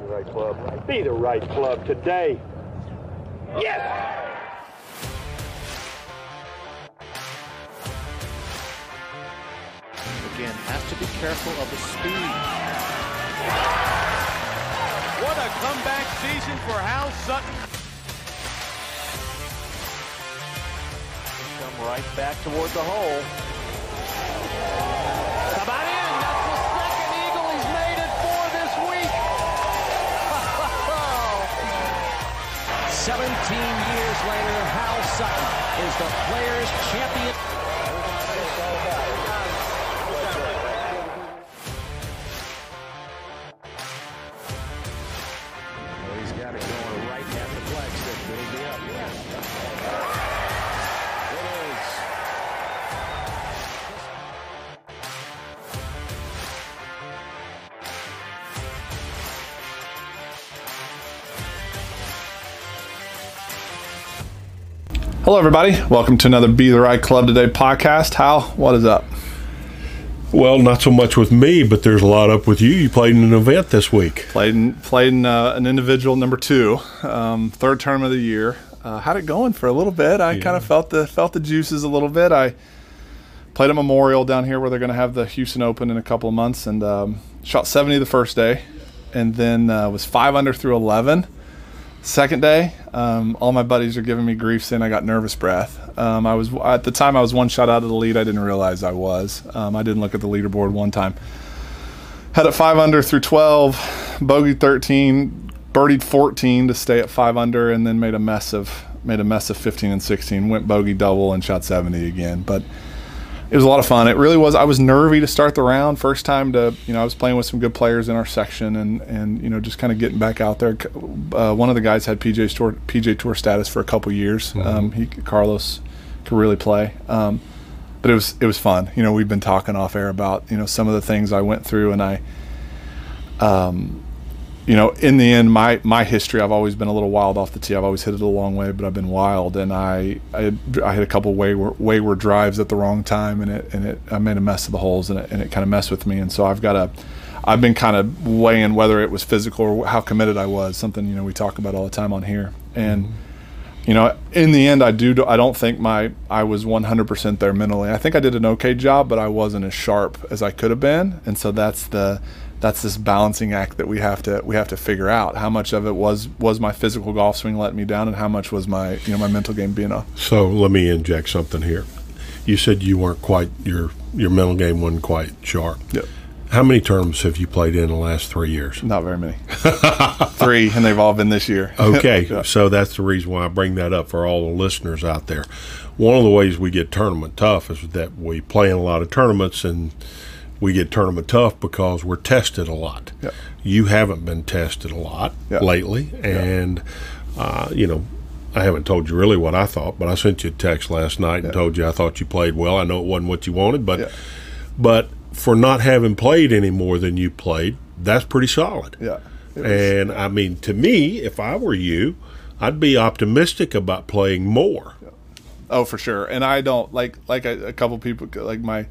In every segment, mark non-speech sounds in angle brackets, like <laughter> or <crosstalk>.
the right club. Be the right club today. Yes! Again, have to be careful of the speed. What a comeback season for Hal Sutton. Come right back toward the hole. 17 years later, Hal Sutton is the Players' Champion. Hello, everybody. Welcome to another Be the Right Club Today podcast. Hal, what is up? Well, not so much with me, but there's a lot up with you. You played in an event this week. Played in, played in uh, an individual number two, um, third tournament of the year. Uh, had it going for a little bit. I kind of felt the felt the juices a little bit. I played a Memorial down here where they're going to have the Houston Open in a couple of months, and um, shot 70 the first day, and then uh, was five under through 11. Second day, um, all my buddies are giving me grief saying I got nervous breath. Um, I was at the time I was one shot out of the lead. I didn't realize I was. Um, I didn't look at the leaderboard one time. Had it five under through 12, bogey 13, birdied 14 to stay at five under, and then made a mess of made a mess of 15 and 16. Went bogey double and shot 70 again, but it was a lot of fun. It really was. I was nervy to start the round. First time to, you know, I was playing with some good players in our section, and and you know, just kind of getting back out there. Uh, one of the guys had PGA Tour PGA Tour status for a couple years. Um, he Carlos could really play. Um, but it was it was fun. You know, we've been talking off air about you know some of the things I went through, and I, um, you know, in the end, my my history, I've always been a little wild off the tee. I've always hit it a long way, but I've been wild, and I I, had, I hit a couple wayward, wayward drives at the wrong time, and it and it I made a mess of the holes, and it and it kind of messed with me, and so I've got a. I've been kind of weighing whether it was physical or how committed I was. Something you know we talk about all the time on here, and mm-hmm. you know, in the end, I do. I don't think my I was 100% there mentally. I think I did an okay job, but I wasn't as sharp as I could have been, and so that's the that's this balancing act that we have to we have to figure out. How much of it was was my physical golf swing letting me down, and how much was my you know my mental game being off. So let me inject something here. You said you weren't quite your your mental game wasn't quite sharp. Yep. How many terms have you played in the last three years? Not very many. <laughs> Three, and they've all been this year. <laughs> Okay, Yeah. so that's the reason why I bring that up for all the listeners out there. One of the ways we get tournament tough is that we play in a lot of tournaments and we get tournament tough because we're tested a lot. You haven't been tested a lot Yeah. lately, and uh, you know. I haven't told you really what I thought, but I sent you a text last night and told you I thought you played well. I know it wasn't what you wanted, but but for not having played any more than you played, that's pretty solid. Yeah. And I mean, to me, if I were you, I'd be optimistic about playing more. Oh, for sure. And I don't like like a, a couple people like my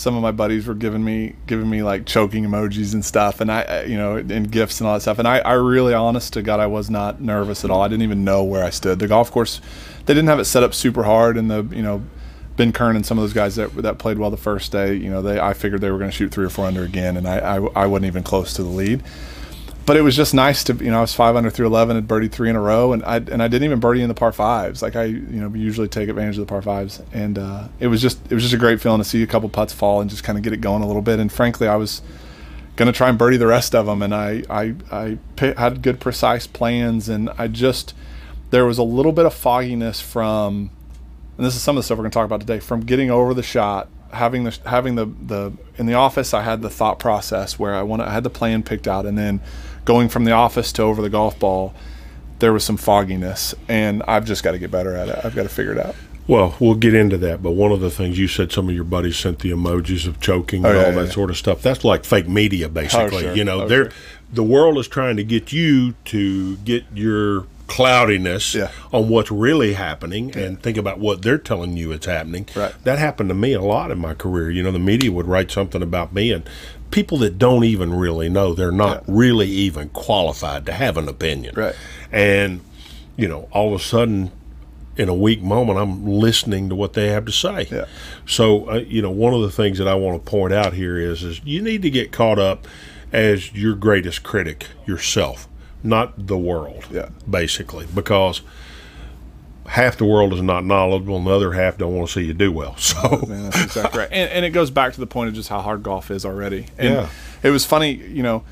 some of my buddies were giving me giving me like choking emojis and stuff, and I you know and gifts and all that stuff. And I I really honest to God I was not nervous at all. I didn't even know where I stood. The golf course, they didn't have it set up super hard, and the you know. Ben Kern and some of those guys that that played well the first day, you know, they I figured they were going to shoot three or four under again, and I, I I wasn't even close to the lead but it was just nice to you know I was five under through eleven and birdied three in a row and I and I didn't even birdie in the par fives. Like I you know usually take advantage of the par fives and uh, it was just it was just a great feeling to see a couple putts fall and just kind of get it going a little bit and frankly I was gonna try and birdie the rest of them and I I I pi- had good precise plans and I just there was a little bit of fogginess from and this is some of the stuff we're to talk about today from getting over the shot having the having the the in the office I had the thought process where I want I had the plan picked out and then going from the office to over the golf ball there was some fogginess and I've just got to get better at it I've got to figure it out Well, we'll get into that, but one of the things you said, some of your buddies sent the emojis of choking and Oh, yeah, all yeah, that yeah. sort of stuff. That's like fake media, basically. sure. You know, Oh, they're sure. the world is trying to get you to get your cloudiness Yeah. on what's really happening and think about what they're telling you is happening. Right. That happened to me a lot in my career. You know, the media would write something about me and people that don't even really know, they're not really even qualified to have an opinion. Right. And, you know, all of a sudden, in a weak moment, I'm listening to what they have to say. Yeah. So, uh, you know, one of the things that I want to point out here is, is you need to get caught up as your greatest critic yourself, not the world. Yeah. Basically, because half the world is not knowledgeable, and the other half don't want to see you do well. <laughs> So, Man, that's exactly right. And, and it goes back to the point of just how hard golf is already. And Yeah. it was funny, you know.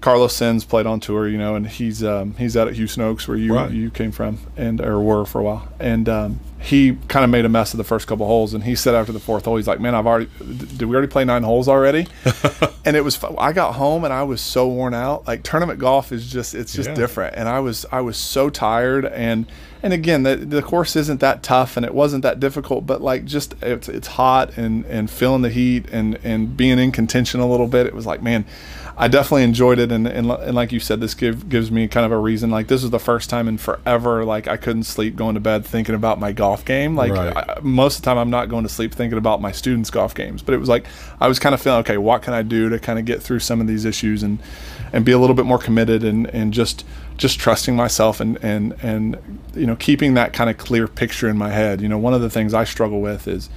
Carlos Sins played on tour, you know, and he's um, he's out at Houston Oaks where you Right. you came from and or were for a while, and um, he kind of made a mess of the first couple holes, and he said after the fourth hole, he's like, "Man, I've already did we already play nine holes already?" <laughs> and it was I got home and I was so worn out. Like tournament golf is just it's just Yeah. different, and I was I was so tired and. And again, the, the course isn't that tough, and it wasn't that difficult. But like, just it's, it's hot, and, and feeling the heat, and, and being in contention a little bit. It was like, man, I definitely enjoyed it, and, and, and like you said, this give, gives me kind of a reason. Like this is the first time in forever, like I couldn't sleep going to bed thinking about my golf game. Like Right. I, most of the time, I'm not going to sleep thinking about my students' golf games. But it was like I was kind of feeling, okay, what can I do to kind of get through some of these issues and and be a little bit more committed and and just just trusting myself and and and you know keeping that kind of clear picture in my head. You know, one of the things I struggle with is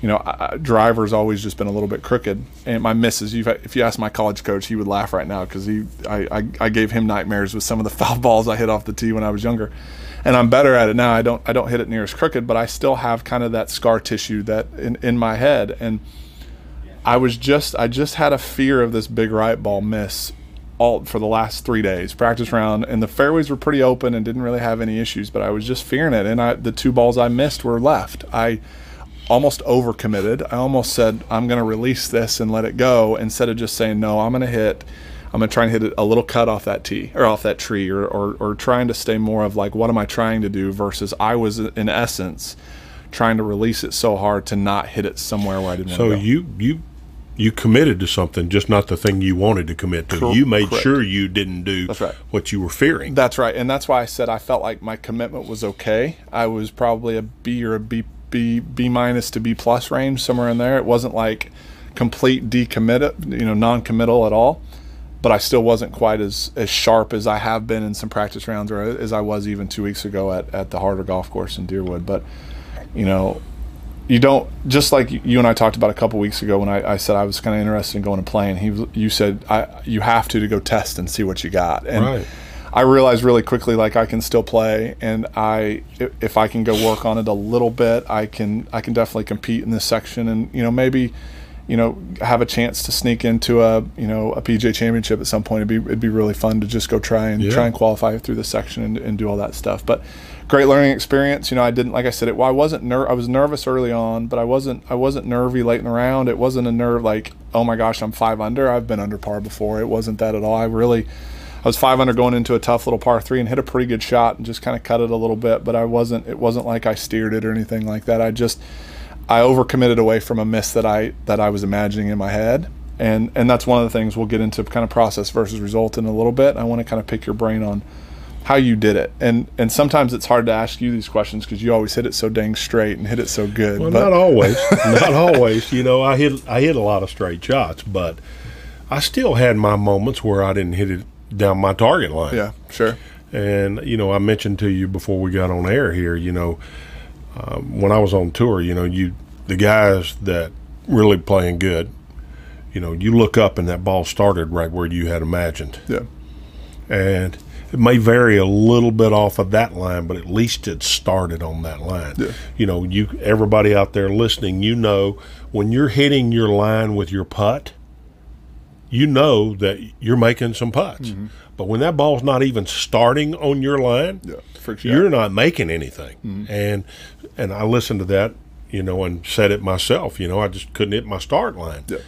you know, I, driver's always just been a little bit crooked. And my misses, if you ask my college coach, he would laugh right now because he, I, I, I gave him nightmares with some of the <laughs> foul balls I hit off the tee when I was younger. And I'm better at it now. I don't, I don't hit it near as crooked, but I still have kind of that scar tissue that in, in my head. And I was just, I just had a fear of this big right ball miss all for the last three days practice round and the fairways were pretty open and didn't really have any issues but i was just fearing it and i the two balls i missed were left i almost overcommitted. I almost said, I'm going to release this and let it go instead of just saying, no, I'm going to hit, I'm going to try and hit it a little cut off that tee or off that tree or, or, or trying to stay more of like, what am I trying to do versus I was in essence trying to release it so hard to not hit it somewhere where I didn't so want to go. you you you committed to something, just not the thing you wanted to commit to. Cor- you made correct. sure you didn't do That's right. what you were fearing. That's right, and that's why I said I felt like my commitment was okay. I was probably a B or a B B B minus to B plus range somewhere in there. It wasn't like complete decommit, you know, non-committal at all. But I still wasn't quite as, as sharp as I have been in some practice rounds, or as I was even two weeks ago at, at the Harder Golf Course in Deerwood. But you know, you don't just like you and I talked about a couple weeks ago when I, I said I was kind of interested in going to play, and. He you said I you have to to go test and see what you got. And Right. I realized really quickly like I can still play, and I if, if I can go work on it a little bit, I can I can definitely compete in this section, and you know maybe you know have a chance to sneak into a you know a PGA Championship at some point. It'd be it'd be really fun to just go try and Yeah. try and qualify through the section and, and do all that stuff. But great learning experience. You know, I didn't like I said it. Well, I wasn't ner- I was nervous early on, but I wasn't I wasn't nervy late in the round. It wasn't a nerve like oh my gosh I'm five under. I've been under par before. It wasn't that at all. I really I was five under going into a tough little par three and hit a pretty good shot and just kind of cut it a little bit. But I wasn't it wasn't like I steered it or anything like that. I just I overcommitted away from a miss that I that I was imagining in my head. And and that's one of the things we'll get into kind of process versus result in a little bit. I want to kind of pick your brain on how you did it. And and sometimes it's hard to ask you these questions because you always hit it so dang straight and hit it so good. Well, but not always. <laughs> not always. You know, I hit I hit a lot of straight shots, but I still had my moments where I didn't hit it down my target line. yeah, sure. And you know, I mentioned to you before we got on air here. You know, um, when I was on tour, you know, you the guys that really playing good. You know, you look up and that ball started right where you had imagined, Yeah. and it may vary a little bit off of that line, but at least it started on that line. Yeah. You know, you everybody out there listening, you know, when you're hitting your line with your putt, you know that you're making some putts. Mm-hmm. But when that ball's not even starting on your line, Yeah. You you're not making anything. Mm-hmm. And and I listened to that, you know, and said it myself. You know, I just couldn't hit my start line. Yeah.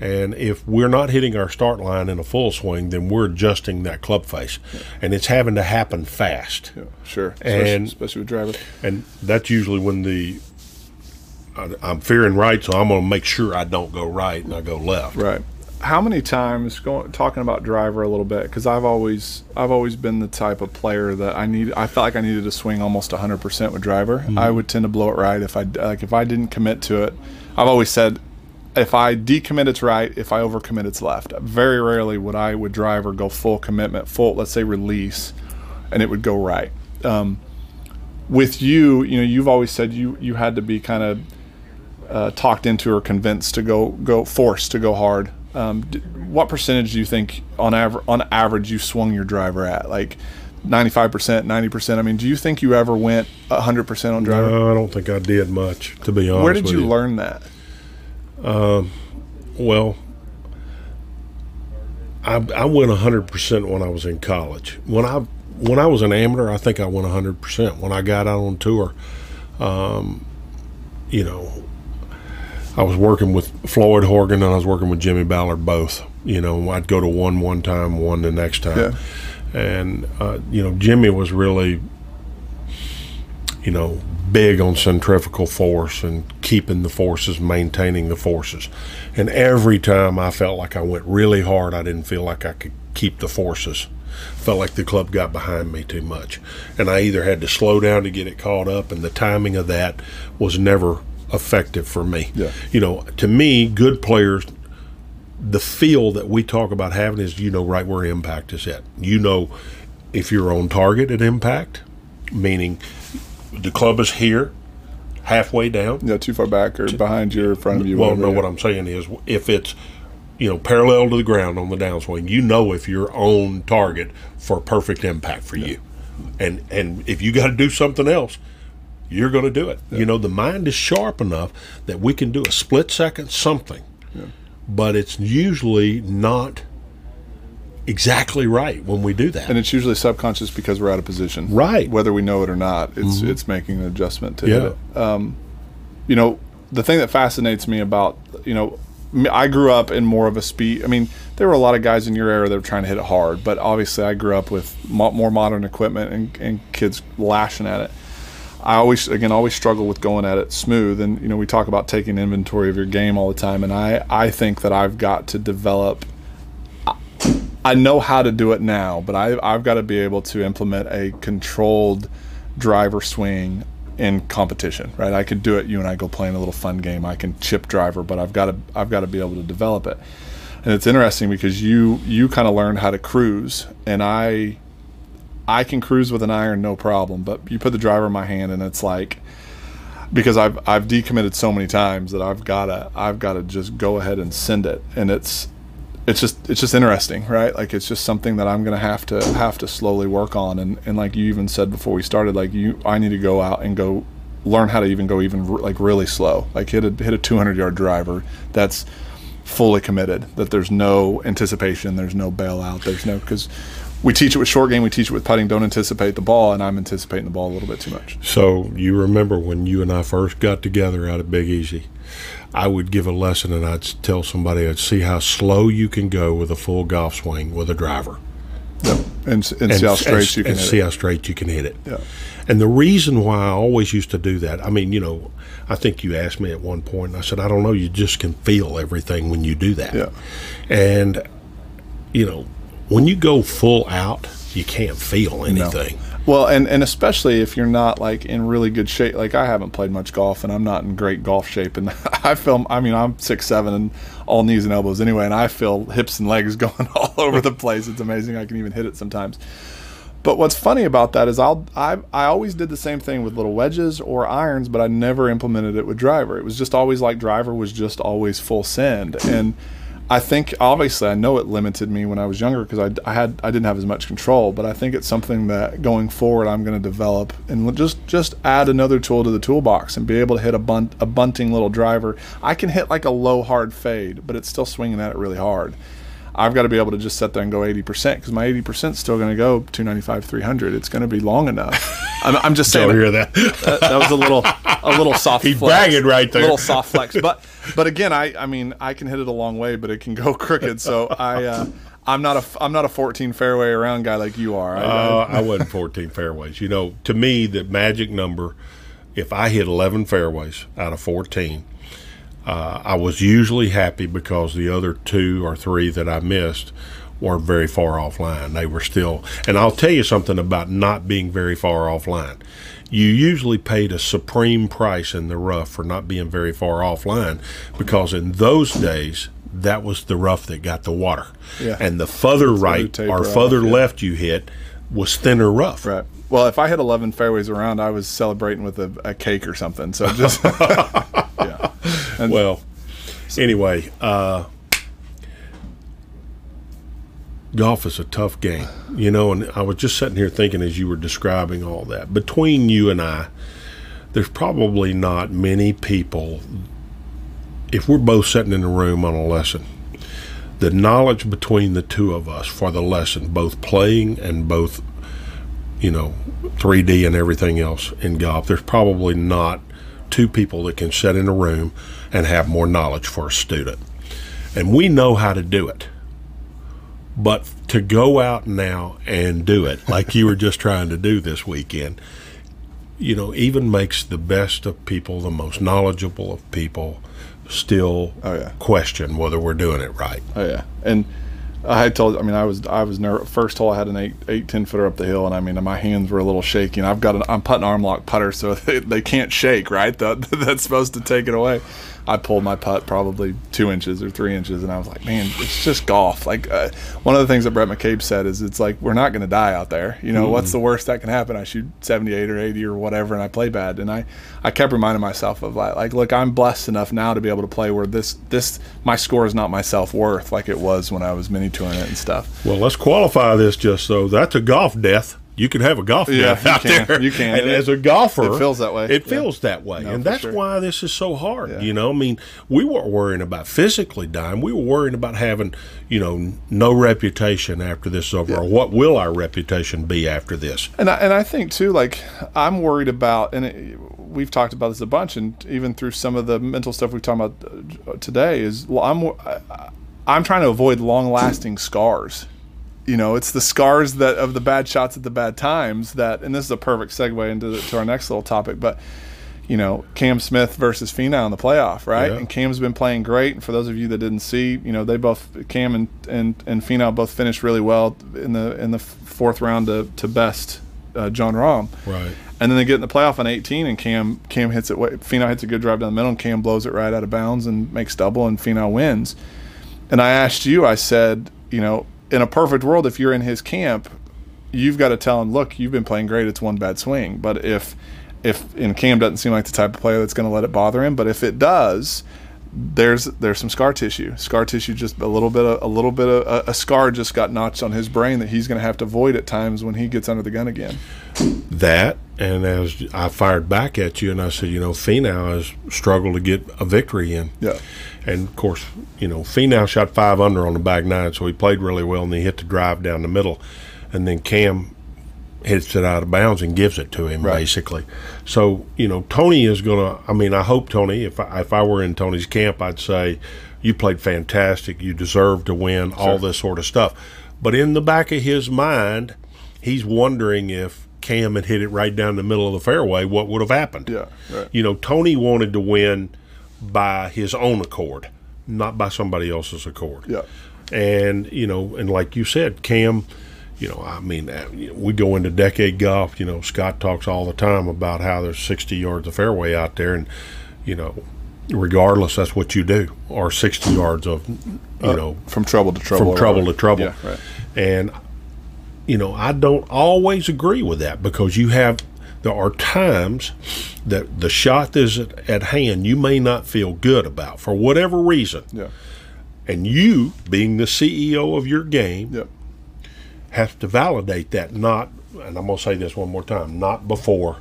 And if we're not hitting our start line in a full swing, then we're adjusting that club face, and it's having to happen fast. Yeah, sure. Especially, And- especially with drivers. And that's usually when the I, I'm fearing right, so I'm going to make sure I don't go right and I go left. Right. how many times going talking about driver a little bit because I've always I've always been the type of player that I need I felt like I needed to swing almost 100% with driver. Mm-hmm. I would tend to blow it right if I like if I didn't commit to it. I've always said if I decommit it's right, if I overcommit it's left. Very rarely would I would drive or go full commitment, full let's say release and it would go right. Um, with you, you know, you've always said you you had to be kind of uh, talked into or convinced to go go forced to go hard. Um, d- what percentage do you think on average on average you swung your driver at? Like ninety five percent, ninety percent. I mean, do you think you ever went hundred percent on driver? No, I don't think I did much, to be honest. Where did with you learn that? Well, I, I went hundred percent when I was in college. When I when I was an amateur, I think I went hundred percent. When I got out on tour, um, you know, I was working with Floyd Horgan and I was working with Jimmy Ballard both. You know, I'd go to one one time, one the next time, Yeah. and uh, you know, Jimmy was really, you know, big on centrifugal force and keeping the forces, maintaining the forces. And every time I felt like I went really hard, I didn't feel like I could keep the forces. Felt like the club got behind me too much. And I either had to slow down to get it caught up, and the timing of that was never effective for me. Yeah. You know, to me, good players the feel that we talk about having is you know right where impact is at. You know if you're on target at impact, meaning the club is here, halfway down. Yeah, too far back or behind you or in front of you. Well, no, what I'm saying is if it's you know parallel to the ground on the downswing, you know if you're on target for perfect impact for you, and and if you got to do something else. You're going to do it. You know, the mind is sharp enough that we can do a split second something, but it's usually not exactly right when we do that. and it's usually subconscious because we're out of position, Right. Mm-hmm. Whether we know it or not, it's it's making an adjustment to Yeah. it. Um, you know, the thing that fascinates me about you know, I grew up in more of a speed. I mean, there were a lot of guys in your era that were trying to hit it hard, but obviously, I grew up with mo- more modern equipment and, and kids lashing at it. I always, again, always struggle with going at it smooth. And you know, we talk about taking inventory of your game all the time, and I, I think that I've got to develop I know how to do it now, but I, I've got to be able to implement a controlled driver swing in competition, right? I could do it. You and I go playing a little fun game. I can chip driver, but I've got to I've got to be able to develop it. And it's interesting because you you kind of learned how to cruise, and I I can cruise with an iron no problem, but you put the driver in my hand, and it's like because I've I've decommitted so many times that I've gotta I've gotta just go ahead and send it, and it's it's just it's just interesting, right? Like it's just something that I'm gonna have to have to slowly work on, and and like you even said before we started, like you I need to go out and go learn how to even go even r- like really slow, like hit a hit a 200 yard driver that's fully committed, that there's no anticipation, there's no bailout, there's no because we teach it with short game, we teach it with putting. Don't anticipate the ball, and I'm anticipating the ball a little bit too much. So you remember when you and I first got together out at Big Easy, I would give a lesson and I'd tell somebody I'd see how slow you can go with a full golf swing with a driver. And, s- and, see how straight you can and hit see it. how straight you can hit it. Yeah. And the reason why I always used to do that, I mean, you know, I think you asked me at one point, and I said, I don't know, you just can feel everything when you do that. Yeah. And, you know, when you go full out, you can't feel anything. Well, and, and especially if you're not like in really good shape. Like I haven't played much golf, and I'm not in great golf shape. And <laughs> I feel, I mean, I'm six seven and all knees and elbows anyway, and I feel hips and legs <laughs> going all over the place. It's amazing. I can even hit it sometimes. But what's funny about that is I'll I I always did the same thing with little wedges or irons, but I never implemented it with driver. It was just always like driver was just always full send, and I think obviously I know it limited me when I was younger because I, I had I didn't have as much control. But I think it's something that going forward I'm going to develop and just just add another tool to the toolbox and be able to hit a bunt a bunting little driver. I can hit like a low hard fade, but it's still swinging at it really hard. I've got to be able to just sit there and go 80% because my 80% is still going to go 295, 300. It's going to be long enough. I'm, I'm just saying Don't that, hear that. that, that was a little, a little <laughs> soft. He's flex. bragging right there. A little soft flex, but, but again, I, I mean, I can hit it a long way, but it can go <laughs> crooked. So I, uh, I'm not a, I'm not a 14 fairway around guy like you are. I, I- Uh, I wasn't 14 fairways. You know, to me, the magic number, if I hit 11 fairways out of 14, uh, I was usually happy because the other two or three that I missed weren't very far offline. They were still, and I'll tell you something about not being very far offline. You usually paid a supreme price in the rough for not being very far offline because in those days, that was the rough that got the water. Yeah. And the further right or off, further yeah. left you hit was thinner rough. Right. Well, if I had 11 fairways around, I was celebrating with a, a cake or something. So just <laughs> yeah. And Well, anyway, uh, golf is a tough game, you know. And I was just sitting here thinking as you were describing all that. Between you and I, there's probably not many people. If we're both sitting in a room on a lesson, the knowledge between the two of us for the lesson, both playing and both, you know, 3D and everything else in golf, there's probably not two people that can sit in a room and have more knowledge for a student. And we know how to do it. But to go out now and do it like you were just trying to do this weekend, you know, even makes the best of people, the most knowledgeable of people, still Oh, yeah. question whether we're doing it right. Oh yeah, and I told. I mean, I was I was nervous. First hole, I had an eight eight ten footer up the hill, and I mean, my hands were a little shaky. And I've got an I'm putting arm lock putter, so <laughs> they, they can't shake. Right, that, <laughs> that's supposed to take it away. I pulled my putt probably two inches or three inches, and I was like, man, it's just golf. Like uh, one of the things that Brett McCabe said is, it's like we're not going to die out there. You know, what's the worst that can happen? I shoot 78 or 80 or whatever, and I play bad. And I I kept reminding myself of that. like look, I'm blessed enough now to be able to play where this this my score is not my self worth like it was when I was mini touring it and stuff. Well, let's qualify this just so that's a golf death. You can have a golf Yeah, out can. there. You can. And It- as a golfer, it feels that way. It Yeah. feels that way, No, and that's sure. why this is so hard. Yeah. You know, I mean, we weren't worrying about physically dying. We were worrying about having, you know, no reputation after this is over, or what will our reputation be after this? And I, and I think too, like I'm worried about, and it, we've talked about this a bunch, and even through some of the mental stuff we've talked about uh, today, is well, I'm I- I'm trying to avoid long-lasting scars. You know, it's the scars that of the bad shots at the bad times that, and this is a perfect segue into the, to our next little topic, but. You know, Cam Smith versus Finau in the playoff, right? Yeah. And Cam's been playing great. And for those of you that didn't see, you know, they both Cam and and, and Finau both finished really well in the in the fourth round to, to best uh, Jon Rahm. Right. And then they get in the playoff on 18, and Cam Cam hits it. Finau hits a good drive down the middle, and Cam blows it right out of bounds and makes double, and Finau wins. And I asked you, I said, you know, in a perfect world, if you're in his camp, you've got to tell him, look, you've been playing great. It's one bad swing. But if if and Cam doesn't seem like the type of player that's going to let it bother him, but if it does, there's there's some scar tissue. Scar tissue, just a little bit of a little bit of a, a scar just got notched on his brain that he's going to have to avoid at times when he gets under the gun again. That, and as I fired back at you, and I said, you know, Finau has struggled to get a victory in. Yeah. And of course, you know, Finau shot five under on the back nine, so he played really well, and he hit the drive down the middle, and then Cam hits it out of bounds and gives it to him Right. basically. So you know, Tony is gonna. I mean, I hope Tony. If I, if I were in Tony's camp, I'd say you played fantastic. You deserve to win. All this sort of stuff. But in the back of his mind, he's wondering if Cam had hit it right down the middle of the fairway, what would have happened? Yeah, right. You know, Tony wanted to win by his own accord, not by somebody else's accord. Yeah. And you know, and like you said, Cam, you know, I mean, uh, we go into decade golf. You know, Scott talks all the time about how there's 60 yards of fairway out there, and you know, regardless, that's what you do, or 60 yards of, you know, From trouble to trouble. from trouble to trouble. Yeah, right. And you know, I don't always agree with that because you have there are times that the shot that's at, at hand you may not feel good about for whatever reason. Yeah. And you, being the CEO of your game, Yep. Have to validate that not and I'm going to say this one more time, not before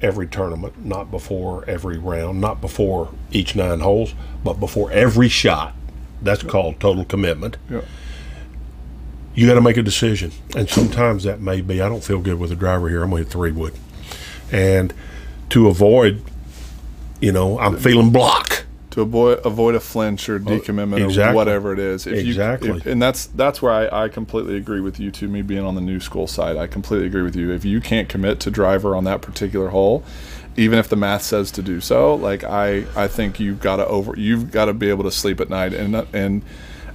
every tournament, not before every round, not before each 9 holes, but before every shot. That's called total commitment Yeah. you got to make a decision. And sometimes that may be, I don't feel good with the driver here. I'm going to hit three wood. And to avoid, you know, I'm feeling block. To avoid avoid a flinch or oh, decommitment or exactly. whatever it is. If Exactly. You, if, and that's that's where I, I completely agree with you. To me, being on the new school side, I completely agree with you. If you can't commit to driver on that particular hole, even if the math says to do so, like I I think you've got to over you've got to be able to sleep at night and and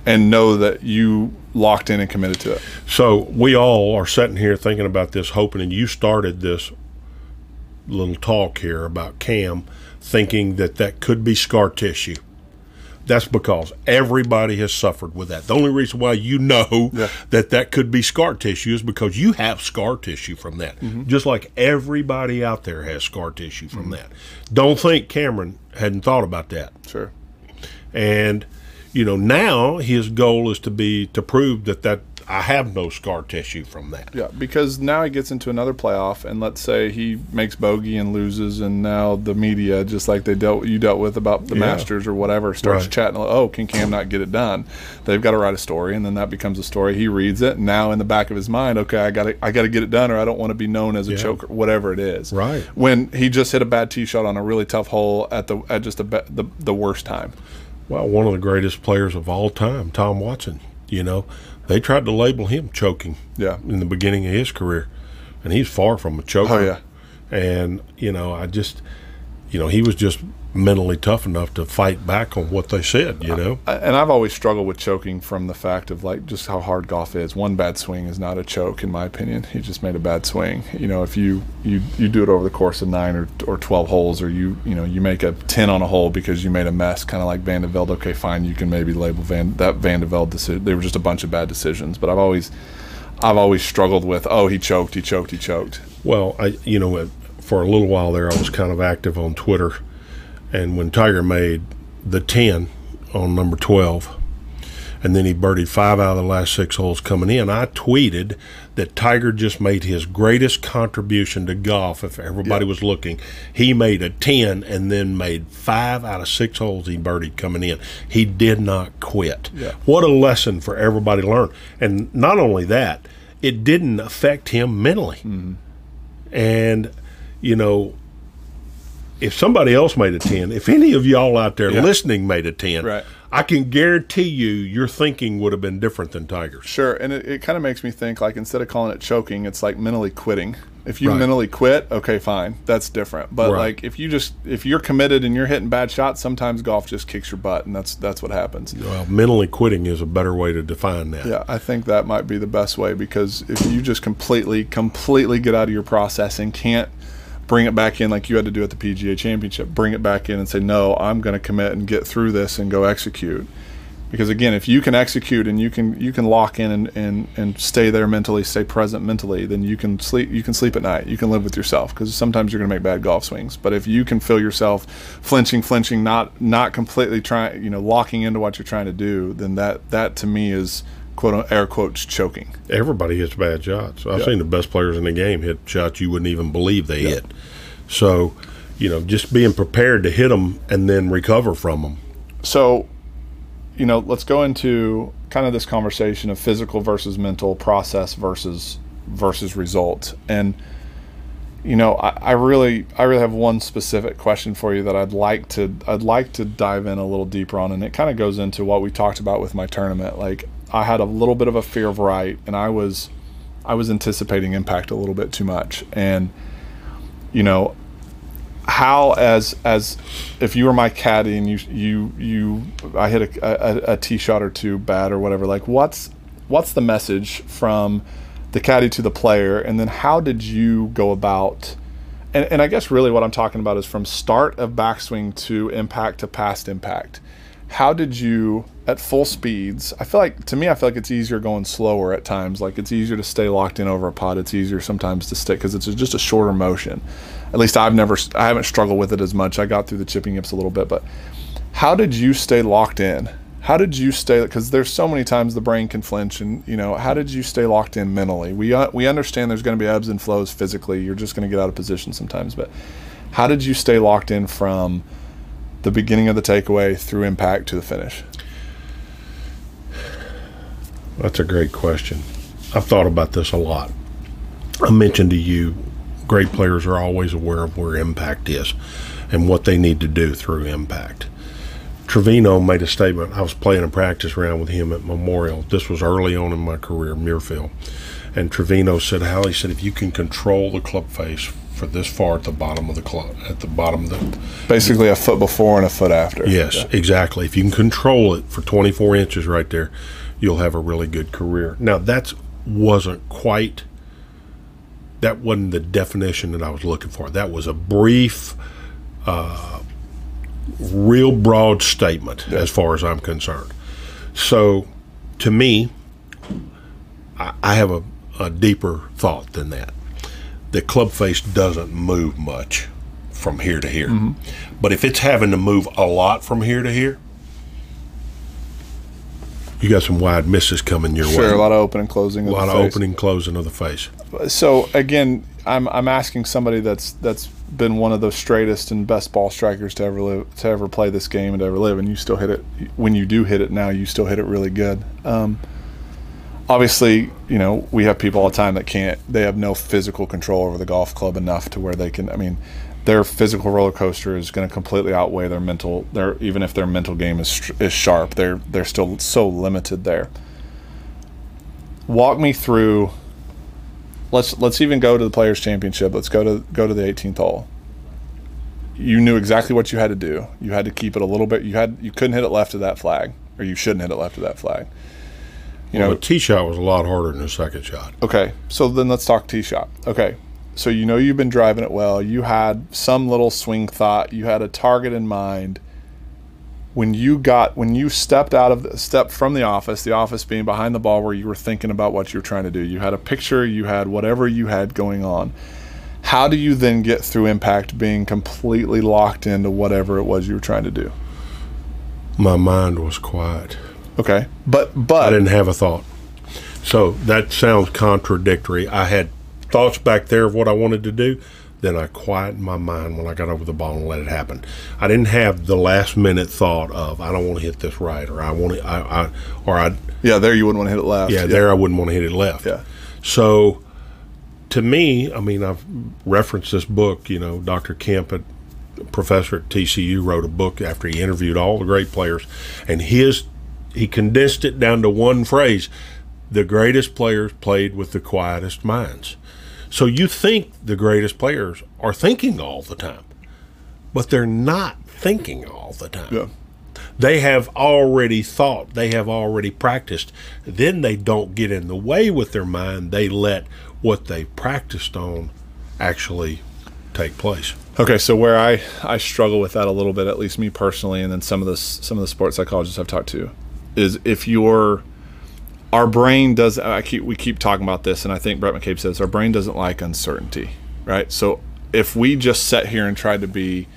and know that you locked in and committed to it. So we all are sitting here thinking about this, hoping, and you started this little talk here about Cam, thinking that that could be scar tissue. That's because everybody has suffered with that. The only reason why you know Yeah. that that could be scar tissue is because you have scar tissue from that. Mm-hmm. Just like everybody out there has scar tissue from mm-hmm. that. Don't think Cameron hadn't thought about that. Sure. And you know, now his goal is to be to prove that that I have no scar tissue from that. Yeah, because now he gets into another playoff, and let's say he makes bogey and loses, and now the media, just like they dealt you dealt with about the Yeah. Masters or whatever, starts Right. chatting. Oh, can Cam not get it done? They've got to write a story, and then that becomes a story. He reads it, and now in the back of his mind, okay, I got to I got to get it done, or I don't want to be known as a Yeah. choker, whatever it is. Right. When he just hit a bad tee shot on a really tough hole at the at just a, the the worst time. Well, one of the greatest players of all time, Tom Watson. You know, they tried to label him choking. Yeah. In the beginning of his career, and he's far from a choker. Oh yeah. And you know, I just, you know, he was just mentally tough enough to fight back on what they said. You know. I- and I've always struggled with choking from the fact of like just how hard golf is. One bad swing is not a choke, in my opinion. He just made a bad swing. You know, if you you, you do it over the course of nine or, or twelve holes, or you you know you make a ten on a hole because you made a mess, kind of like Van de Velde. Okay, fine, you can maybe label Van that Van de Velde decision. They were just a bunch of bad decisions. But I've always I've always struggled with oh he choked, he choked, he choked. Well, I you know, uh, for a little while there, I was kind of active on Twitter, and when Tiger made the ten on number twelve, and then he birdied five out of the last six holes coming in, I tweeted that Tiger just made his greatest contribution to golf. If everybody was looking, he made a ten and then made five out of six holes he birdied coming in. He did not quit. Yeah. What a lesson for everybody to learn. And not only that, it didn't affect him mentally. Mm-hmm. And, you know, if somebody else made a 10, if any of y'all out there Yeah. listening made a 10, Right. I can guarantee you your thinking would have been different than Tiger's. Sure, and it, it kind of makes me think like instead of calling it choking, it's like mentally quitting. If you Right. mentally quit, okay, fine, that's different. But Right. like if you just if you're committed and you're hitting bad shots, sometimes golf just kicks your butt, and that's that's what happens. Well, mentally quitting is a better way to define that. Yeah, I think that might be the best way because if you just completely completely get out of your process and can't bring it back in like you had to do at the PGA Championship, bring it back in and say, "No, I'm going to commit and get through this and go execute." Because again, if you can execute and you can you can lock in and, and, and stay there mentally, stay present mentally, then you can sleep you can sleep at night. You can live with yourself because sometimes you're going to make bad golf swings. But if you can feel yourself flinching, flinching, not not completely trying, you know, locking into what you're trying to do, then that that to me is quote air quotes choking. Everybody hits bad shots. I've Yeah. seen the best players in the game hit shots you wouldn't even believe they hit. So, you know, just being prepared to hit them and then recover from them. so you know let's go into kind of this conversation of physical versus mental process versus versus result and you know I, I really i really have one specific question for you that i'd like to i'd like to dive in a little deeper on and it kind of goes into what we talked about with my tournament like i had a little bit of a fear of right and i was i was anticipating impact a little bit too much. And you know how as as if you were my caddy and you you you I hit a, a, a tee shot or two bad or whatever like what's what's the message from the caddy to the player? And then how did you go about and, and I guess really what I'm talking about is from start of backswing to impact to past impact how did you at full speeds i feel like to me i feel like it's easier going slower at times. Like it's easier to stay locked in over a pot it's easier sometimes to stick because it's just a shorter motion. At least i've never i haven't struggled with it as much. I got through the chipping yips a little bit but how did you stay locked in? How did you stay because there's so many times the brain can flinch and you know how did you stay locked in mentally? We uh, we understand there's going to be ebbs and flows physically. You're just going to get out of position sometimes but how did you stay locked in from the beginning of the takeaway through impact to the finish That's a great question. I've thought about this a lot. I mentioned to you, great players are always aware of where impact is and what they need to do through impact. Trevino made a statement. I was playing a practice round with him at Memorial. This was early on in my career, Muirfield. And Trevino said, Hal, he said, if you can control the club face for this far at the bottom of the club, at the bottom of the. Basically, a foot before and a foot after. Yes, Yeah. exactly. If you can control it for 24 inches right there, you'll have a really good career. Now, that wasn't quite, that wasn't the definition that I was looking for. That was a brief, uh, real broad statement as far as I'm concerned. So, to me, I, I have a, a deeper thought than that. The club face doesn't move much from here to here. But if it's having to move a lot from here to here, you got some wide misses coming your Sure, way. a lot of opening, closing. A of lot the of face. opening, closing of the face. So again, I'm I'm asking somebody that's that's been one of the straightest and best ball strikers to ever live to ever play this game and to ever live, and you still hit it. When you do hit it now, you still hit it really good. Um, obviously, you know we have people all the time that can't. They have no physical control over the golf club enough to where they can. I mean, their physical roller coaster is going to completely outweigh their mental. Their even if their mental game is is sharp, they're they're still so limited there. Walk me through let's let's even go to the players championship let's go to go to the 18th hole you knew exactly what you had to do you had to keep it a little bit you had you couldn't hit it left of that flag or you shouldn't hit it left of that flag you Well, know the tee shot was a lot harder than the second shot. okay so then let's talk tee shot okay so you know you've been driving it well. You had some little swing thought. You had a target in mind. When you got when you stepped out of the stepped from the office the office being behind the ball where you were thinking about what you were trying to do. You had a picture you had whatever you had going on. How do you then get through impact being completely locked into whatever it was you were trying to do? My mind was quiet. Okay but but I didn't have a thought. So that sounds contradictory. I had thoughts back there of what I wanted to do. Then I quieted my mind when I got over the ball and let it happen. I didn't have the last minute thought of I don't want to hit this right or I want to I, I or I yeah there you wouldn't want to hit it left yeah, there I wouldn't want to hit it left. Yeah. So to me, I mean, I've referenced this book. You know, Dr. Kemp, at, professor at TCU, wrote a book after he interviewed all the great players, and his he condensed it down to one phrase: "The greatest players played with the quietest minds." So you think the greatest players are thinking all the time, but they're not thinking all the time yeah they have already thought, they have already practiced. Then they don't get in the way with their mind. They let what they practiced on actually take place. Okay, so where I, I struggle with that a little bit, at least me personally, and then some of the some of the sports psychologists I've talked to, is if you're our brain does I keep we keep talking about this, and I think Brett McCabe says our brain doesn't like uncertainty, right? So if we just sat here and tried to be,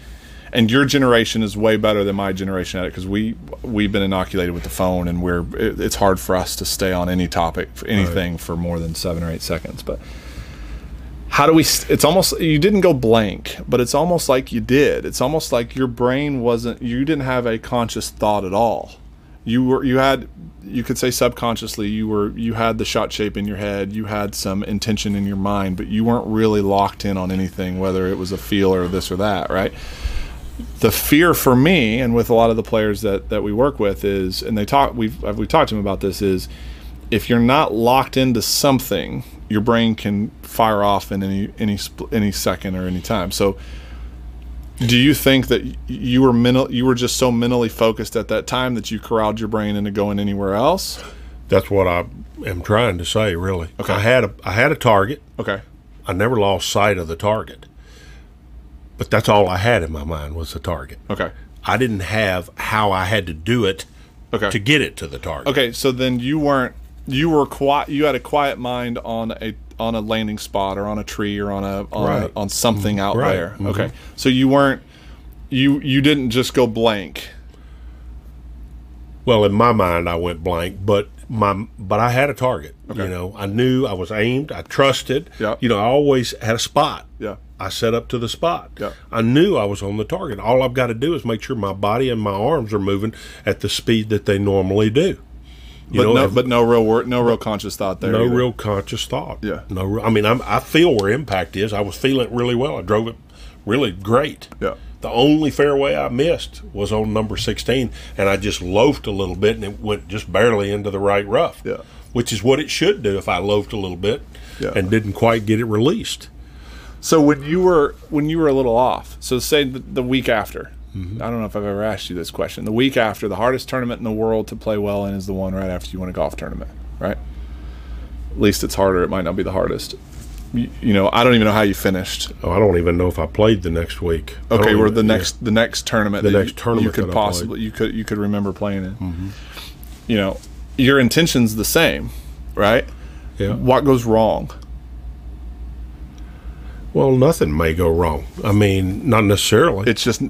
and your generation is way better than my generation at it because we we've been inoculated with the phone, and we're it, it's hard for us to stay on any topic, for anything for more than seven or eight seconds, but how do we it's almost you didn't go blank but it's almost like you did. It's almost like your brain wasn't you didn't have a conscious thought at all you were you had you could say subconsciously you were you had the shot shape in your head you had some intention in your mind but you weren't really locked in on anything whether it was a feel or this or that right the fear for me and with a lot of the players that that we work with is and they talk we've uh, we've talked to them about this is if you're not locked into something, your brain can fire off in any any any second or any time. So, do you think that you were mental you were just so mentally focused at that time that you corralled your brain into going anywhere else? That's what I am trying to say. Really, Okay. I had a I had a target. Okay. I never lost sight of the target, but that's all I had in my mind was the target. Okay. I didn't have how I had to do it Okay. to get it to the target. Okay, so then you weren't you were quiet you had a quiet mind on a on a landing spot or on a tree or on a on, Right. a, on something out Right. there. Mhm. Okay. So you weren't you you didn't just go blank. Well, in my mind, I went blank, but my but I had a target. Okay. You know, I knew I was aimed. I trusted. Yeah. You know, I always had a spot. Yeah. I set up to the spot. Yeah. I knew I was on the target. All I've got to do is make sure my body and my arms are moving at the speed that they normally do. You But know, no if- but no real wor- no real conscious thought there. no either. real conscious thought. Yeah. No. Real, I mean, I'm, I feel where impact is. I was feeling it really well. I drove it really great. Yeah. The only fairway I missed was on number 16, and I just loafed a little bit, and it went just barely into the right rough. Yeah. Which is what it should do if I loafed a little bit Yeah. and didn't quite get it released. So when you were when you were a little off, so say the, the week after. Mm-hmm. I don't know if I've ever asked you this question. The week after, the hardest tournament in the world to play well in is the one right after you win a golf tournament, right? At least it's harder. It might not be the hardest. You, you know, I don't even know how you finished. Oh, I don't even know if I played the next week. Okay, we're even- the yeah. next the next tournament. The next you, tournament you could that possibly you could you could remember playing in. You know, your intention's the same, right? Yeah. What goes wrong? Well, nothing may go wrong. I mean, not necessarily. It's just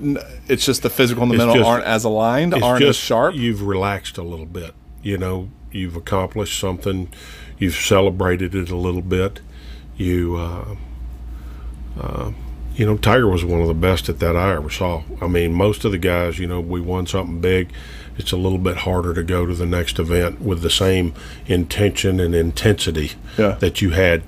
it's just the physical and the It's mental just- aren't as aligned, aren't as sharp. You've relaxed a little bit. You know, you've accomplished something. You've celebrated it a little bit. You, uh, uh, you know, Tiger was one of the best at that I ever saw. I mean, most of the guys, you know, we won something big. It's a little bit harder to go to the next event with the same intention and intensity Yeah. that you had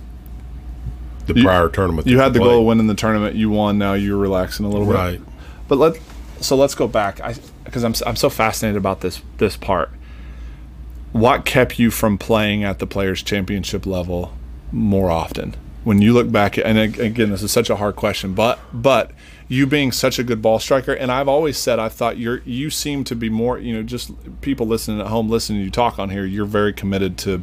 the You- prior tournament. you had the goal of winning the tournament. You won. Now you're relaxing a little bit. right? But let so let's go back. I because I'm I'm so fascinated about this this part. What kept you from playing at the Players Championship level more often? When you look back, and again, this is such a hard question, but but you being such a good ball striker, and I've always said I thought you're you seem to be more, you know, just people listening at home, listening to you talk on here, you're very committed to,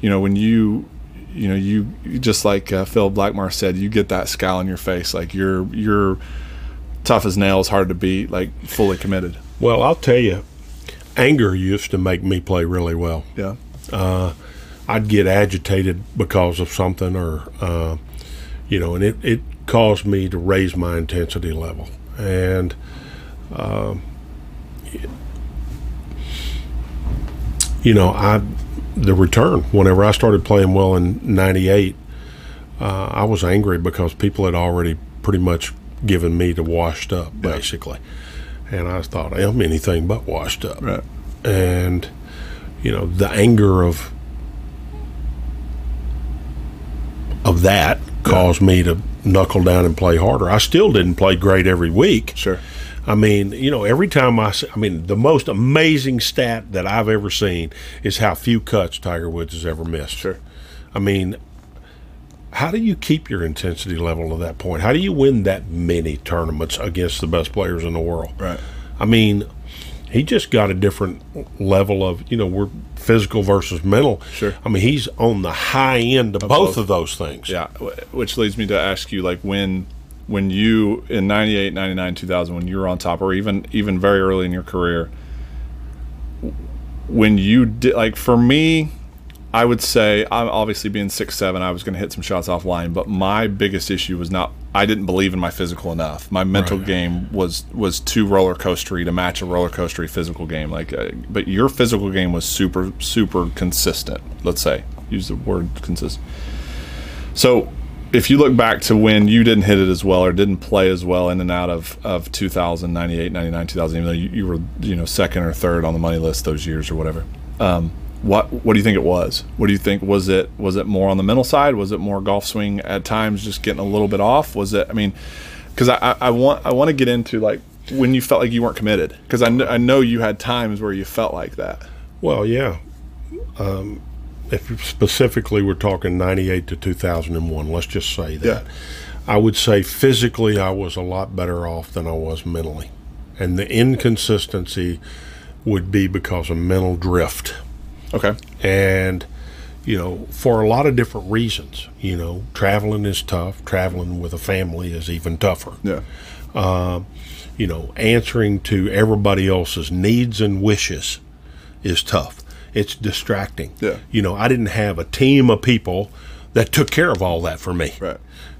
you know, when you you know you, you just like uh, Phil Blackmar said, you get that scowl on your face, like you're you're tough as nails, hard to beat, like fully committed. Well, I'll tell you, anger used to make me play really well. Yeah. I'd get agitated because of something, or uh, you know, and it, it caused me to raise my intensity level. And um, you know, I the return whenever I started playing well in '98, uh, I was angry because people had already pretty much given me to washed up, basically, and I thought I'm anything but washed up Right. and you know the anger of of that caused me to knuckle down and play harder. I still didn't play great every week. Sure. I mean, you know, every time I, I mean, the most amazing stat that I've ever seen is how few cuts Tiger Woods has ever missed. Sure. I mean, how do you keep your intensity level to that point? How do you win that many tournaments against the best players in the world? Right. I mean, he just got a different level of, you know, we're physical versus mental. Sure. I mean, he's on the high end of, both, both. of those things. Yeah. Which leads me to ask you, like, when when you in 98 99 2000 when you were on top or even even very early in your career when you did like for me i would say i'm obviously being six seven i was going to hit some shots offline but my biggest issue was not i didn't believe in my physical enough my mental Right. game was was too roller coastery to match a roller coastery physical game like uh, but your physical game was super super consistent let's say use the word consistent so if you look back to when you didn't hit it as well or didn't play as well in and out of, of 2000, 98, 99, 2000, even though you, you were, you know, second or third on the money list those years or whatever, um, what what do you think it was? What do you think was it? Was it more on the mental side? Was it more golf swing at times, just getting a little bit off? Was it? I mean, because I, I, want I want to get into like when you felt like you weren't committed because I, kn- I know you had times where you felt like that. Well, yeah. Um, if specifically we're talking 98 to 2001, let's just say that. Yeah. I would say physically I was a lot better off than I was mentally. And the inconsistency would be because of mental drift. Okay. and you know for a lot of different reasons you know traveling is tough traveling with a family is even tougher Yeah. Uh, you know answering to everybody else's needs and wishes is tough it's distracting Yeah. you know i didn't have a team of people that took care of all that for me Right.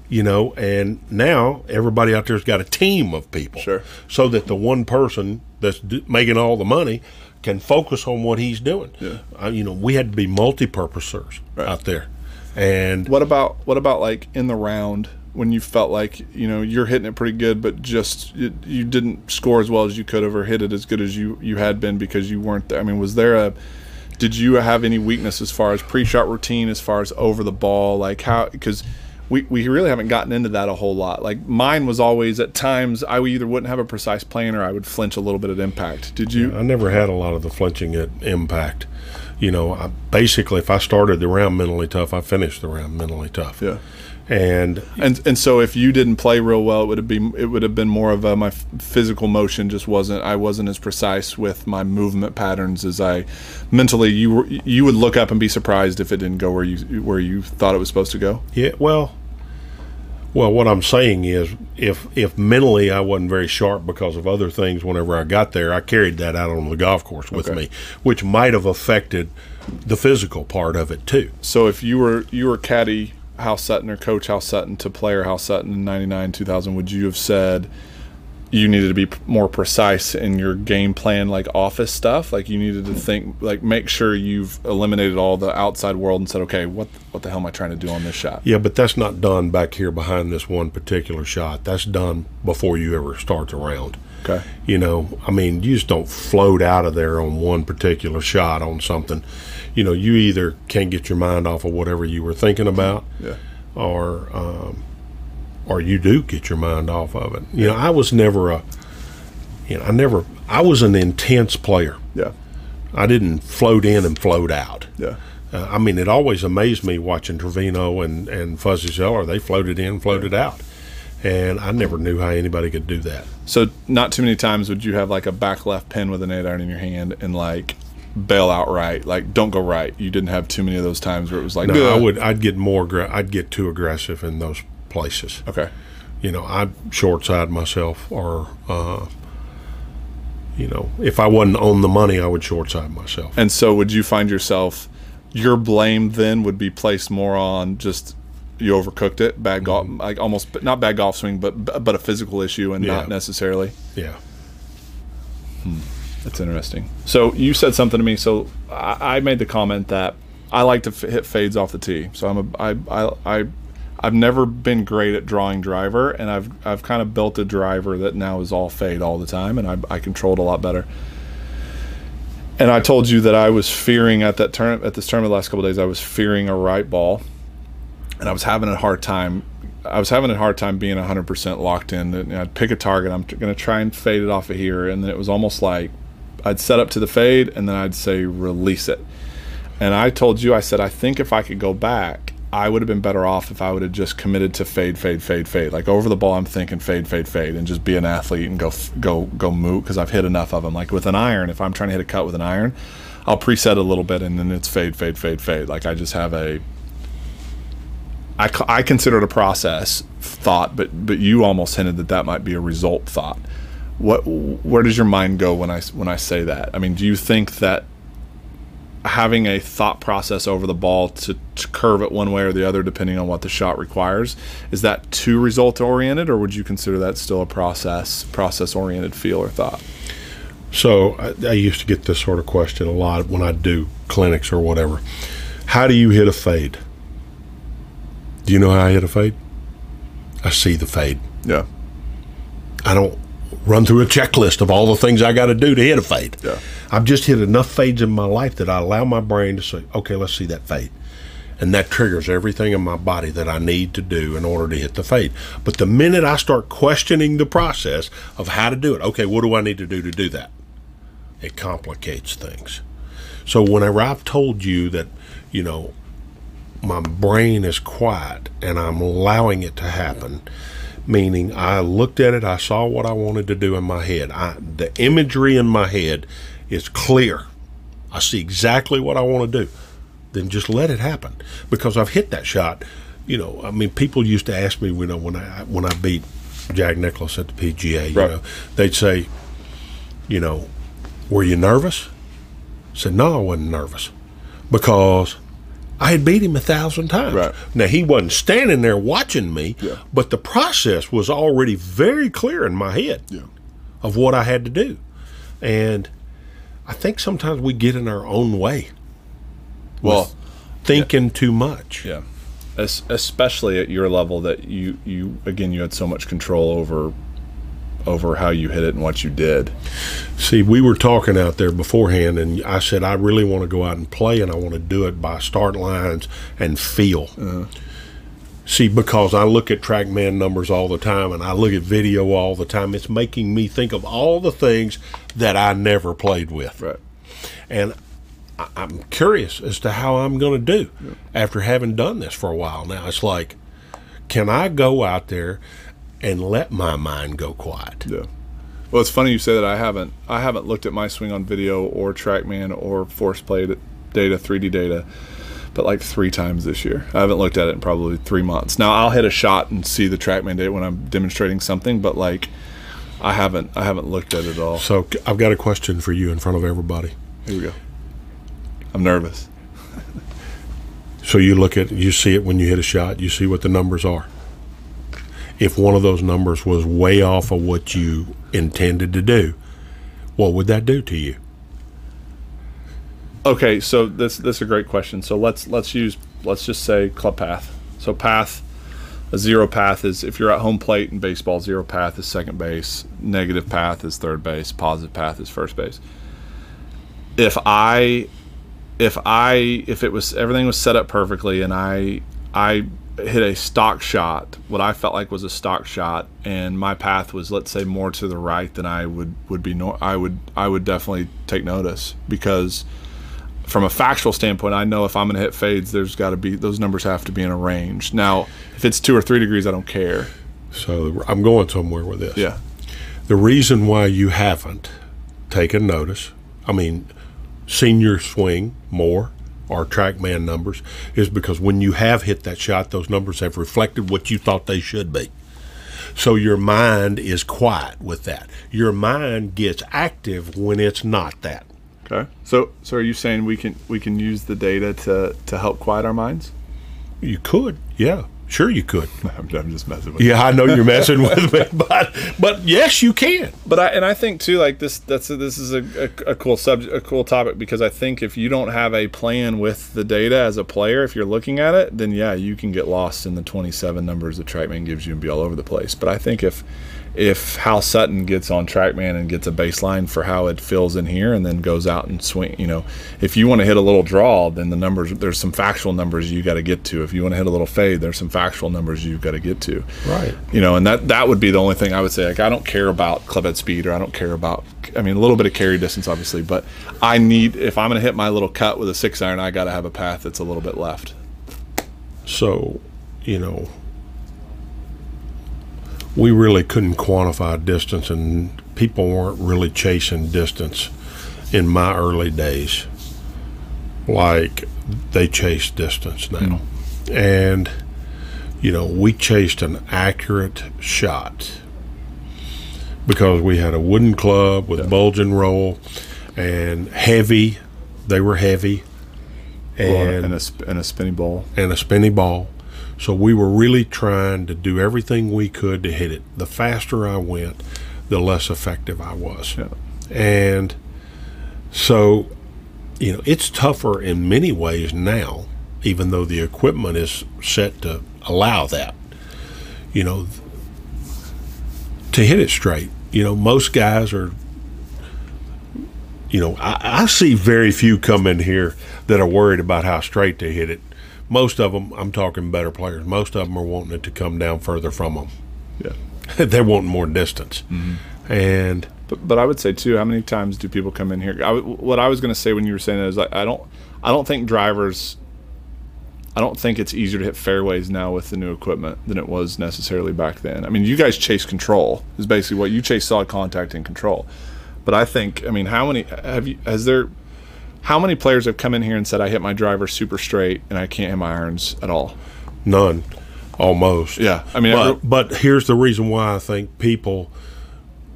you know and now everybody out there's got a team of people Sure. so that the one person that's d- making all the money can focus on what he's doing Yeah. uh, you know we had to be multi-purposers Right. out there and What about what about like in the round when you felt like you know you're hitting it pretty good, but just you, you didn't score as well as you could have or hit it as good as you you had been because you weren't there. I mean, was there a did you have any weakness as far as pre-shot routine, as far as over the ball, like how because we, we really haven't gotten into that a whole lot. Like mine was always at times I either wouldn't have a precise plan or I would flinch a little bit at impact. Did you? I never had a lot of the flinching at impact. You know, I, basically, if I started the round mentally tough, I finished the round mentally tough. Yeah. And And and so if you didn't play real well, it would have been it would have been more of a my physical motion just wasn't I wasn't as precise with my movement patterns as I mentally you were you would look up and be surprised if it didn't go where you where you thought it was supposed to go. yeah, well, well, what I'm saying is, if if mentally I wasn't very sharp because of other things, whenever I got there, I carried that out on the golf course with Okay. me, which might have affected the physical part of it too. So if you were you were caddy Hal Sutton or coach Hal Sutton to player Hal Sutton in 99 2000 would you have said you needed to be more precise in your game plan like office stuff like you needed to think like make sure you've eliminated all the outside world and said okay what what the hell am I trying to do on this shot Yeah, but that's not done back here behind this one particular shot. That's done before you ever start the round. okay You know, I mean, you just don't float out of there on one particular shot on something. You know, you either can't get your mind off of whatever you were thinking about, yeah or um, or you do get your mind off of it. You know, I was never a, you know, I never, I was an intense player. yeah I didn't float in and float out. yeah Uh, I mean, it always amazed me watching Trevino and, and Fuzzy Zoeller. They floated in, floated out. And I never knew how anybody could do that. so not too many times would you have like a back left pin with an eight iron in your hand and like bail out right like don't go right you didn't have too many of those times where it was like No, I would. I'd get more. I'd get too aggressive in those places. okay You know, I'd short side myself, or uh, you know, if I wasn't on the money, I would short side myself. And so, would you find yourself your blame then would be placed more on just you overcooked it, bad golf, like almost but not bad golf swing, but but a physical issue, and Yeah. not necessarily. Yeah. That's interesting. So you said something to me. So I, I made the comment that I like to f- hit fades off the tee. So I'm a I I. I I've never been great at drawing driver, and I've I've kind of built a driver that now is all fade all the time, and I, I control it a lot better. And I told you that I was fearing at that turn at this tournament the last couple days. I was fearing a right ball, and I was having a hard time. I was having a hard time being 100% locked in. I'd pick a target. I'm going to try and fade it off of here, and then it was almost like I'd set up to the fade, and then I'd say release it. And I told you, I said, I think if I could go back, I would have been better off if I would have just committed to fade, fade, fade, fade. Like over the ball, I'm thinking fade, fade, fade, and just be an athlete and go, go, go moot because I've hit enough of them. Like with an iron, if I'm trying to hit a cut with an iron, I'll preset a little bit and then it's fade, fade, fade, fade. Like I just have a. I, I consider it a process thought, but but you almost hinted that that might be a result thought. What where does your mind go when I when I say that? I mean, do you think that having a thought process over the ball to, to curve it one way or the other depending on what the shot requires is that too result oriented or would you consider that still a process process oriented feel or thought So I, I used to get this sort of question a lot when I do clinics or whatever. How do you hit a fade? Do you know how I hit a fade? I see the fade. yeah I don't run through a checklist of all the things I got to do to hit a fade. Yeah. I've just hit enough fades in my life that I allow my brain to say, okay, let's see that fade. And that triggers everything in my body that I need to do in order to hit the fade. But the minute I start questioning the process of how to do it, okay, what do I need to do to do that? It complicates things. So whenever I've told you that, you know, my brain is quiet and I'm allowing it to happen, meaning I looked at it, I saw what I wanted to do in my head. I, the imagery in my head is clear. I see exactly what I want to do. Then just let it happen because I've hit that shot. You know, I mean, people used to ask me, you know, when I when I beat Jack Nicklaus at the PGA, you Right. know, they'd say, you know, were you nervous? I said, no, I wasn't nervous because I had beat him a thousand times. Right. Now he wasn't standing there watching me, Yeah. but the process was already very clear in my head Yeah. of what I had to do. And I think sometimes we get in our own way, well thinking too much. yeah Es- especially at your level that you you again you had so much control over over how you hit it and what you did See, we were talking out there beforehand, and I said I really want to go out and play, and I want to do it by start lines and feel. Uh-huh. See, because I look at TrackMan numbers all the time and I look at video all the time, it's making me think of all the things that I never played with. Right. And I'm curious as to how I'm going to do after having done this for a while now. It's like, can I go out there and let my mind go quiet? Yeah. Well, it's funny you say that. I haven't. I haven't looked at my swing on video or TrackMan or force plate data, 3D data, but like three times this year. I haven't looked at it in probably three months. Now I'll hit a shot and see the TrackMan data when I'm demonstrating something, but like I haven't. I haven't looked at it all. So I've got a question for you in front of everybody. Here we go. I'm nervous. So you look at, you see it when you hit a shot, you see what the numbers are. If one of those numbers was way off of what you intended to do, what would that do to you? Okay, so this this is a great question. So let's let's use let's just say club path. So path, a zero path is if you're at home plate in baseball, zero path is second base, negative path is third base, positive path is first base. If I if I if it was everything was set up perfectly and I I hit a stock shot, what I felt like was a stock shot, and my path was let's say more to the right than I would would be. No, I would I would definitely take notice because from a factual standpoint, I know if I'm going to hit fades, there's got to be those numbers have to be in a range. Now, if it's two or three degrees, I don't care. So I'm going somewhere with this. Yeah, The reason why you haven't taken notice, I mean, seen your swing more or TrackMan numbers, is because when you have hit that shot, those numbers have reflected what you thought they should be. So your mind is quiet with that. Your mind gets active when it's not that. Okay. So, so are you saying we can we can use the data to to help quiet our minds? You could, yeah, sure you could. <laughs> I'm, I'm just messing with you. Yeah, I know you're <laughs> messing with me, <laughs> but but yes, you can. But I and I think too like this that's a, this is a, a, a cool subject a cool topic because I think if you don't have a plan with the data as a player if you're looking at it then yeah you can get lost in the 27 numbers that TrackMan gives you and be all over the place. But I think if if Hal Sutton gets on TrackMan and gets a baseline for how it fills in here and then goes out and swing, you know, if you want to hit a little draw, then the numbers there's some factual numbers you got to get to. If you want to hit a little fade, there's some factual numbers you've got to get to. Right. You know, and that that would be the only thing I would say. Like I don't care about club head speed or I don't care about. I mean, a little bit of carry distance, obviously, but I need if I'm going to hit my little cut with a six iron, I got to have a path that's a little bit left. So, you know, we really couldn't quantify distance, and people weren't really chasing distance in my early days like they chase distance now. And, you know, we chased an accurate shot because we had a wooden club with bulge and roll and heavy. They were heavy. And, a and a spinning ball. and a spinny ball. So we were really trying to do everything we could to hit it. The faster I went, the less effective I was. Yeah. And so, you know, it's tougher in many ways now, even though the equipment is set to allow that. You know, to hit it straight. You know, most guys are. You know, I, I see very few come in here that are worried about how straight they hit it. Most of them, I'm talking better players. Most of them are wanting it to come down further from them. Yeah. <laughs> They're wanting more distance, mm-hmm. and But, but I would say too, how many times do people come in here? I, what I was going to say when you were saying that is I, I don't, I don't think drivers, I don't think it's easier to hit fairways now with the new equipment than it was necessarily back then. I mean, you guys chase control is basically what you chase solid contact and control. But I think, I mean, how many have you? Has there? How many players have come in here and said I hit my driver super straight and I can't hit my irons at all? none, almost. Yeah, I mean, but but here's the reason why I think people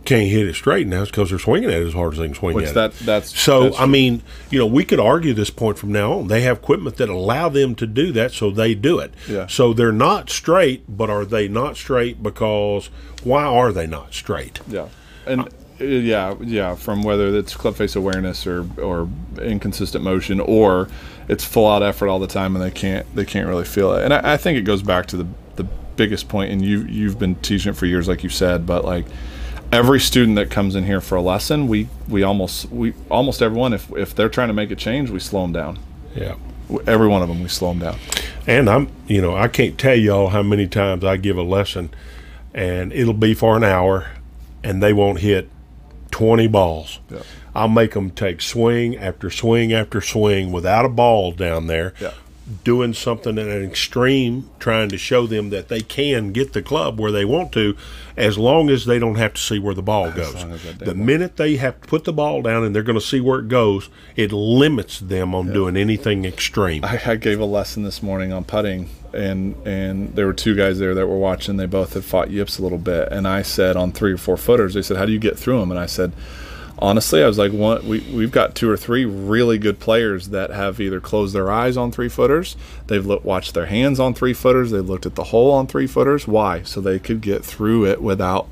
can't hit it straight now is because they're swinging at it as hard as they can swing which at that it. that's So that's I mean, you know, we could argue this point from now on. They have equipment that allow them to do that, so they do it. Yeah. So they're not straight, but are they not straight because why are they not straight? Yeah, and yeah, yeah. From whether it's club face awareness or or inconsistent motion, or it's full out effort all the time, and they can't they can't really feel it. And I, I think it goes back to the the biggest point, and you you've been teaching it for years, like you said, but like every student that comes in here for a lesson, we we almost we almost everyone if if they're trying to make a change, we slow them down. Yeah. Every one of them, we slow them down. And I'm, you know, I can't tell y'all how many times I give a lesson and it'll be for an hour and they won't hit 20 balls. Yeah. I'll make them take swing after swing after swing without a ball down there, Yeah. doing something at an extreme, trying to show them that they can get the club where they want to, as long as they don't have to see where the ball goes. as that The minute they have to put the ball down and they're going to see where it goes, it limits them on doing anything extreme. I, I gave a lesson this morning on putting, and and there were two guys there that were watching. They both had fought yips a little bit, and I said on three or four footers, they said, "How do you get through them?" And I said, honestly, I was like, we we've got two or three really good players that have either closed their eyes on three footers, they've look, watched their hands on three footers, they've looked at the hole on three footers. Why? So they could get through it without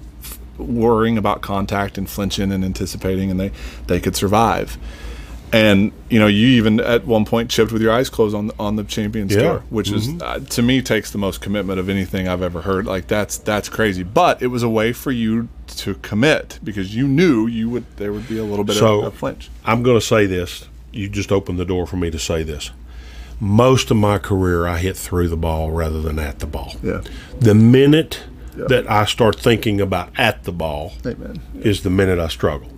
worrying about contact and flinching and anticipating, and they they could survive. And you know, you even at one point chipped with your eyes closed on on the Champions Yeah. Tour, which is uh, to me takes the most commitment of anything I've ever heard. Like that's that's crazy. But it was a way for you to commit because you knew you would there would be a little bit So- of a flinch. I'm going to say this. You just opened the door for me to say this. Most of my career, I hit through the ball rather than at the ball. Yeah. The minute that I start thinking about at the ball Amen. is the minute I struggle.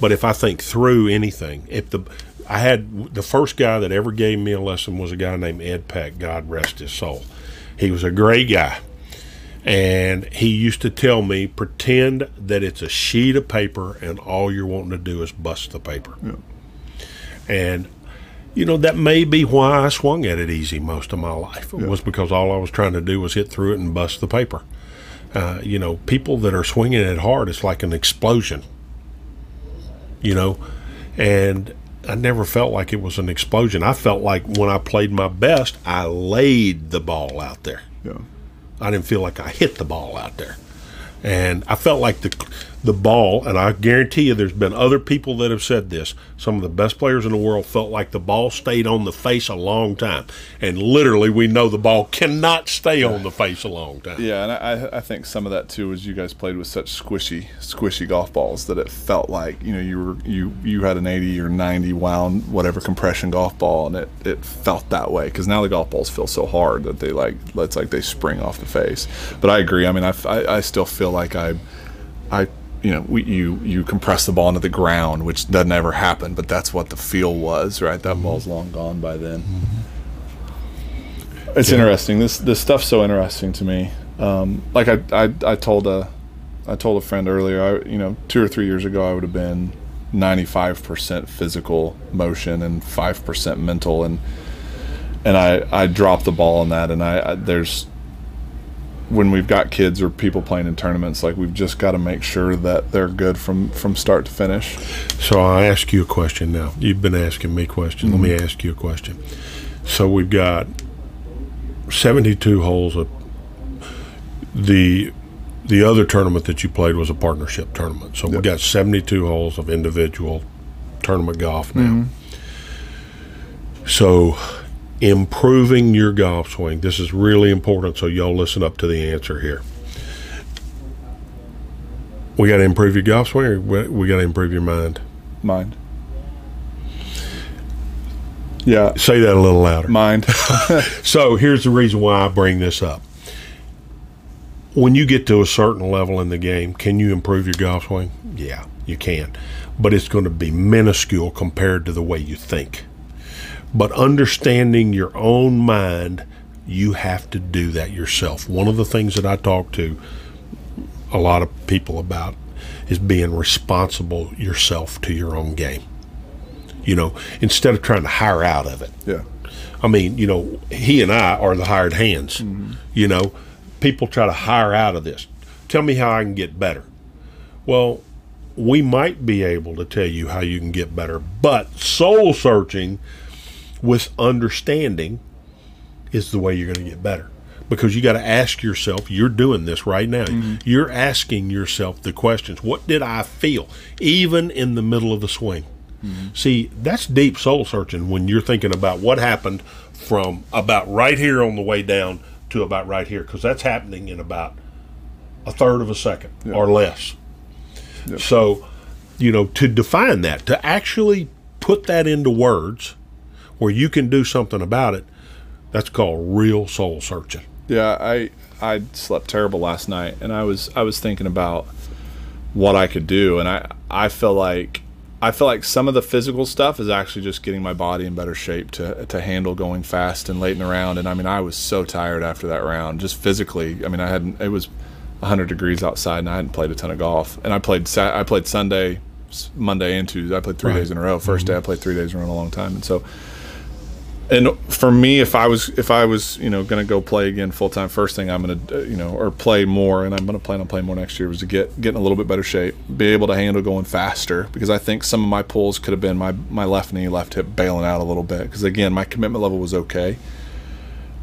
But if I think through anything, if the I had the first guy that ever gave me a lesson was a guy named Ed Peck. God rest his soul. He was a great guy. And he used to tell me, pretend that it's a sheet of paper and all you're wanting to do is bust the paper. And, you know, that may be why I swung at it easy most of my life, was because all I was trying to do was hit through it and bust the paper. Uh, you know, people that are swinging it hard, it's like an explosion, you know, and I never felt like it was an explosion. I felt like when I played my best, I laid the ball out there. Yeah. I didn't feel like I hit the ball out there. And I felt like the the ball, and I guarantee you there's been other people that have said this. Some of the best players in the world felt like the ball stayed on the face a long time. And literally, we know the ball cannot stay on the face a long time. Yeah, and I, I think some of that too was you guys played with such squishy, squishy golf balls that it felt like you know you were you you had an eighty or ninety wound whatever compression golf ball, and it it felt that way because now the golf balls feel so hard that they like it's like they spring off the face. But I agree. I mean, I, I, I still feel like I I you know we, you you compress the ball into the ground, which doesn't ever happen, but that's what the feel was, right? That ball's long gone by then. It's interesting. This this stuff's so interesting to me. Um, like I, I I told a I told a friend earlier. I you know two or three years ago I would have been ninety five percent physical motion and five percent mental and and I I dropped the ball on that and I, I there's when we've got kids or people playing in tournaments like we've just got to make sure that they're good from from start to finish. So I'll ask you a question now. You've been asking me questions. Let me mm-hmm. ask you a question. So we've got 72 holes of the the other tournament that you played was a partnership tournament. So we've got 72 holes of individual tournament golf now. Mm-hmm. So improving your golf swing. This is really important so y'all listen up to the answer here. We got to improve your golf swing or we- we got to improve your mind. Mind. Yeah, Say that a little louder. mind. <laughs> <laughs> So here's the reason why I bring this up. When you get to a certain level in the game, can you improve your golf swing? Yeah, you can. But it's going to be minuscule compared to the way you think. But understanding your own mind, you have to do that yourself. One of the things that I talk to a lot of people about is being responsible yourself to your own game. You know, instead of trying to hire out of it. yeah. I mean, you know, he and I are the hired hands. Mm-hmm. You know, people try to hire out of this. Tell me how I can get better. Well, we might be able to tell you how you can get better, but soul searching with understanding is the way you're going to get better. Because you got to ask yourself, you're doing this right now. Mm-hmm. You're asking yourself the questions. What did I feel, even in the middle of the swing? Mm-hmm. See, that's deep soul searching when you're thinking about what happened from about right here on the way down to about right here, because that's happening in about a third of a second or less. So, you know, to define that, to actually put that into words where you can do something about it, That's called real soul searching. Yeah, I I slept terrible last night, and I was I was thinking about what I could do, and I I feel like I feel like some of the physical stuff is actually just getting my body in better shape to to handle going fast and late in the round. And I mean, I was so tired after that round, just physically. I mean, I hadn't. It was 100 degrees outside, and I hadn't played a ton of golf. And I played I played Sunday, Monday, and Tuesday. I played three right. days in a row. 1st mm-hmm. day I played three days in a row in a long time, and so and for me, if I was if I was you know going to go play again full time, first thing I'm going to uh, you know or play more, and I'm going to plan on playing more next year was to get get in a little bit better shape, be able to handle going faster because I think some of my pulls could have been my my left knee, left hip bailing out a little bit because again my commitment level was okay,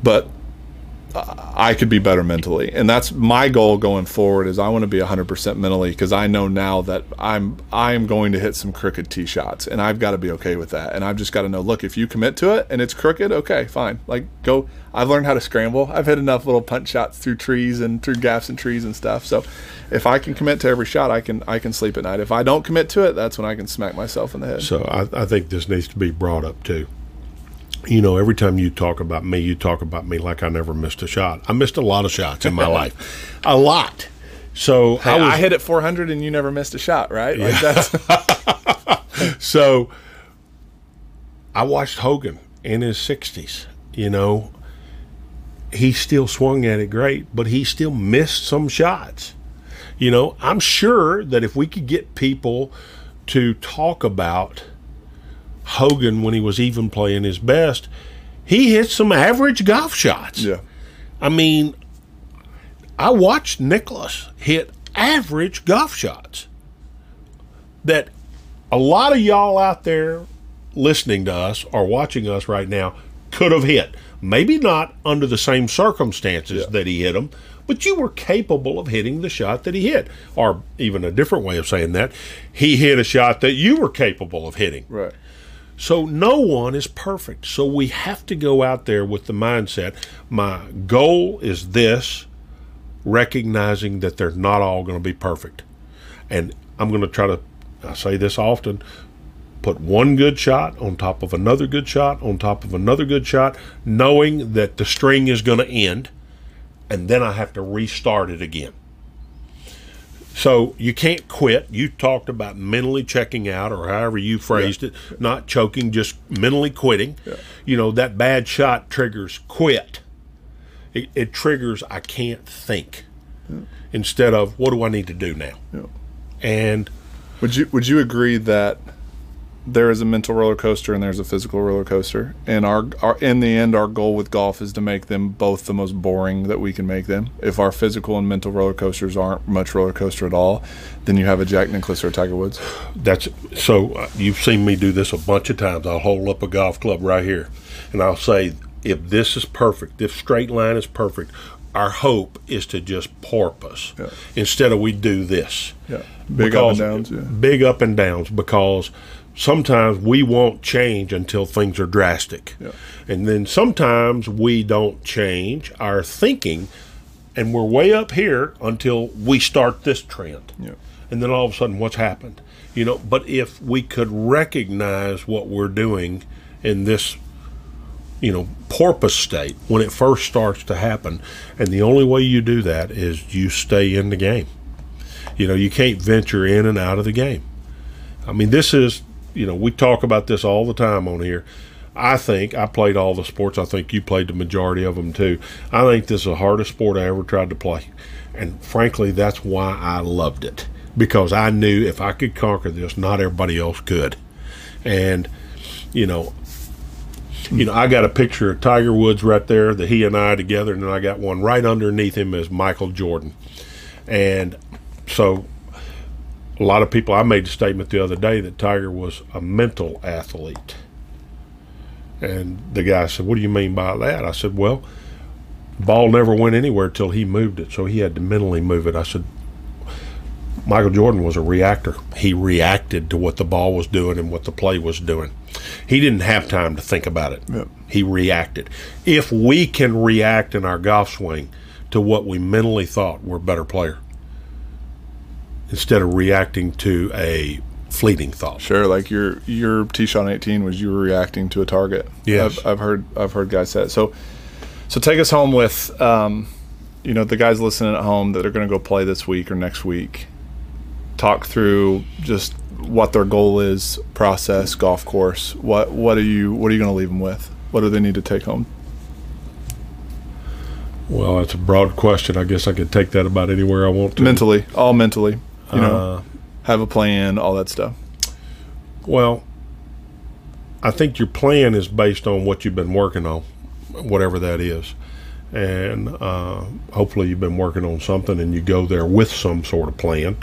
but I could be better mentally, and that's my goal going forward. Is I want to be 100% mentally because I know now that I'm I am going to hit some crooked tee shots, and I've got to be okay with that. And I've just got to know, look, if you commit to it and it's crooked, okay, fine. Like go. I've learned how to scramble. I've hit enough little punch shots through trees and through gaps in trees and stuff. So if I can commit to every shot, I can I can sleep at night. If I don't commit to it, that's when I can smack myself in the head. So I, I think this needs to be brought up too you know, every time you talk about me, you talk about me like I never missed a shot. I missed a lot of shots in my <laughs> life, a lot. So hey, I, was, I, hit at 400 and you never missed a shot, right? Like yeah. that's <laughs> so. I watched Hogan in his 60s. You know, he still swung at it great, but he still missed some shots. You know, I'm sure that if we could get people to talk about Hogan when he was even playing his best, he hit some average golf shots. Yeah. I mean, I watched Nicklaus hit average golf shots that a lot of y'all out there listening to us or watching us right now could have hit. Maybe not under the same circumstances yeah. that he hit them, but you were capable of hitting the shot that he hit. Or even a different way of saying that, he hit a shot that you were capable of hitting. Right. So no one is perfect. So we have to go out there with the mindset my goal is this, recognizing that they're not all going to be perfect. And I'm going to try to, I say this often, put one good shot on top of another good shot on top of another good shot, knowing that the string is going to end, and then I have to restart it again. So you can't quit. You talked about mentally checking out, or however you phrased yeah. it, not choking, just mentally quitting. Yeah. You know, that bad shot triggers quit. It, it triggers I can't think yeah. instead of what do I need to do now. And would you would you agree that there is a mental roller coaster and there's a physical roller coaster. And our, our in the end, our goal with golf is to make them both the most boring that we can make them. If our physical and mental roller coasters aren't much roller coaster at all, then you have a Jack Nicklaus or a Tiger Woods. That's so. Uh, you've seen me do this a bunch of times. I'll hold up a golf club right here, and I'll say, if this is perfect, if straight line is perfect, our hope is to just porpoise yeah. instead of we do this. Yeah, big because, up and downs. Yeah. Big up and downs because sometimes we won't change until things are drastic. Yeah. And then sometimes we don't change our thinking and we're way up here until we start this trend. Yeah. And then all of a sudden what's happened? You know, but if we could recognize what we're doing in this you know, porpoise state when it first starts to happen, and the only way you do that is you stay in the game. You know, you can't venture in and out of the game. I mean, this is you know, we talk about this all the time on here. I think I played all the sports. I think you played the majority of them too. I think this is the hardest sport I ever tried to play. And frankly, that's why I loved it because I knew if I could conquer this, not everybody else could. And, you know, you know, I got a picture of Tiger Woods right there that he and I together, and then I got one right underneath him as Michael Jordan. And so a lot of people, I made a statement the other day that Tiger was a mental athlete. And the guy said, What do you mean by that? I said, Well, ball never went anywhere till he moved it, so he had to mentally move it. I said, Michael Jordan was a reactor. He reacted to what the ball was doing and what the play was doing. He didn't have time to think about it. Yep. He reacted. If we can react in our golf swing to what we mentally thought, we're a better player instead of reacting to a fleeting thought. Sure, like your your tee shot 18 was you were reacting to a target. Yes, I've, I've heard I've heard guys say it. So So take us home with, um, you know, the guys listening at home that are going to go play this week or next week. Talk through just what their goal is, process, golf course. What what are you what are you going to leave them with? What do they need to take home? Well, that's a broad question. I guess I could take that about anywhere I want to. Mentally, all mentally. You know, Uh, have a plan, all that stuff. Well, I think your plan is based on what you've been working on, whatever that is. And uh, hopefully, you've been working on something and you go there with some sort of plan.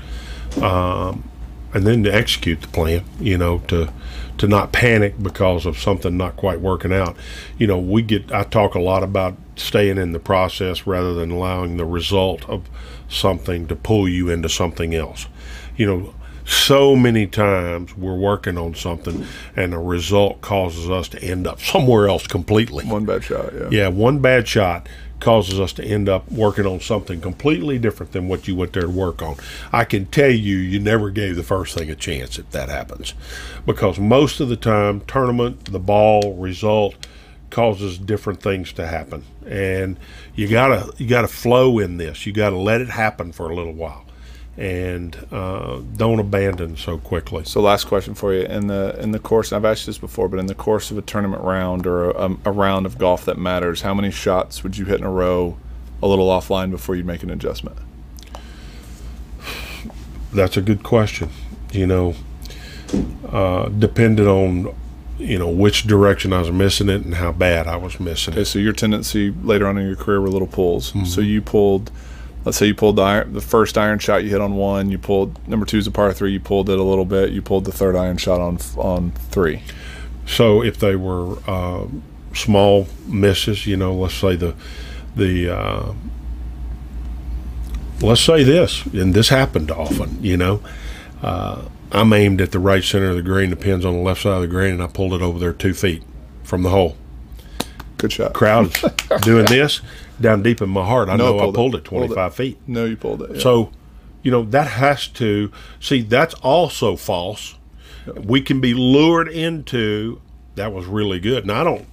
Um, and then to execute the plan, you know, to to not panic because of something not quite working out. You know, we get I talk a lot about staying in the process rather than allowing the result of something to pull you into something else. You know, so many times we're working on something and the result causes us to end up somewhere else completely. One bad shot, yeah. Yeah, one bad shot causes us to end up working on something completely different than what you went there to work on. I can tell you, you never gave the first thing a chance if that happens. Because most of the time, tournament, the ball, result causes different things to happen. And you gotta you gotta flow in this. You gotta let it happen for a little while. And uh, don't abandon so quickly. So last question for you in the in the course I've asked this before, but in the course of a tournament round or a, a round of golf that matters, how many shots would you hit in a row, a little offline before you make an adjustment? That's a good question. You know, uh, depended on you know which direction I was missing it and how bad I was missing Okay, it. so your tendency later on in your career were little pulls. Mm-hmm. So you pulled, let's say you pulled the iron, the first iron shot you hit on one. You pulled number two is a par three. You pulled it a little bit. You pulled the third iron shot on on three. So if they were uh, small misses, you know, let's say the the uh, let's say this, and this happened often. You know, uh, I'm aimed at the right center of the green. The pin's on the left side of the green, and I pulled it over there two feet from the hole. Good shot. Crowd <laughs> doing this down deep in my heart. I No, know pulled I pulled it. it Pulled it. 25 feet. No, you pulled it. yeah. So, you know, that has to see that's also false. We can be lured into that was really good. Now, I don't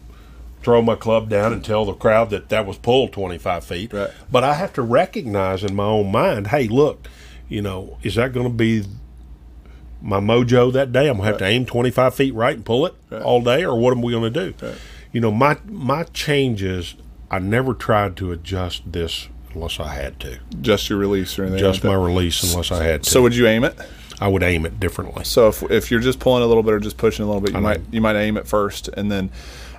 throw my club down and tell the crowd that that was pulled 25 feet, Right. but I have to recognize in my own mind, hey, look, you know, is that going to be my mojo that day? I'm going to have to aim 25 feet right and pull it all day, or what am we going to do? You know, my my changes. I never tried to adjust this unless I had to. just your release or anything. Just like my release unless I had to. So would you aim it? I would aim it differently. So if, if you're just pulling a little bit or just pushing a little bit, you might you might aim it first, and then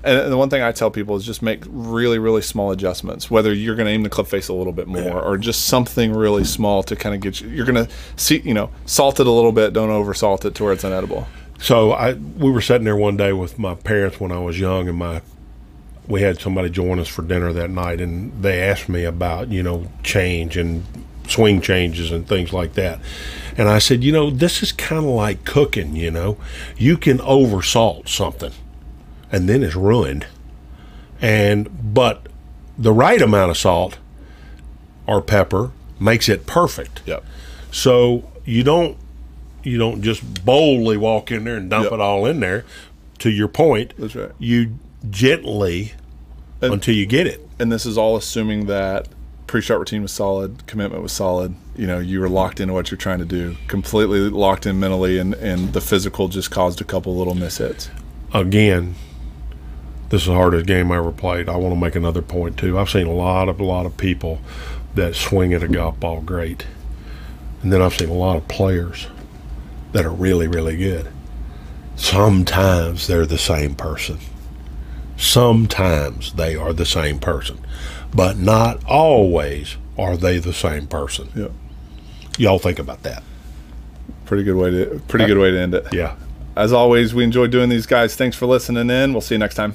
and the one thing I tell people is just make really really small adjustments. Whether you're going to aim the club face a little bit more or just something really small to kind of get you. You're going to see you know salt it a little bit. Don't over salt it to where it's unedible. So I we were sitting there one day with my parents when I was young, and my we had somebody join us for dinner that night, and they asked me about you know change and swing changes and things like that. And I said, you know, this is kind of like cooking. You know, you can over salt something, and then it's ruined. And but the right amount of salt or pepper makes it perfect. Yep. So you don't you don't just boldly walk in there and dump Yep. it all in there. To your point, That's right. you gently And- until you get it. And this is all assuming that pre-shot routine was solid, commitment was solid. You know, you were locked into what you're trying to do, completely locked in mentally, and and the physical just caused a couple little mishits. Again, this is the hardest game I ever played. I want to make another point too. I've seen a lot of a lot of people that swing at a golf ball great, and then I've seen a lot of players that are really really good. Sometimes they're the same person. Sometimes they are the same person, but not always are they the same person. Yeah. Y'all think about that. Pretty good way to pretty good way to end it. Yeah. As always, we enjoy doing these guys. Thanks for listening in. We'll see you next time.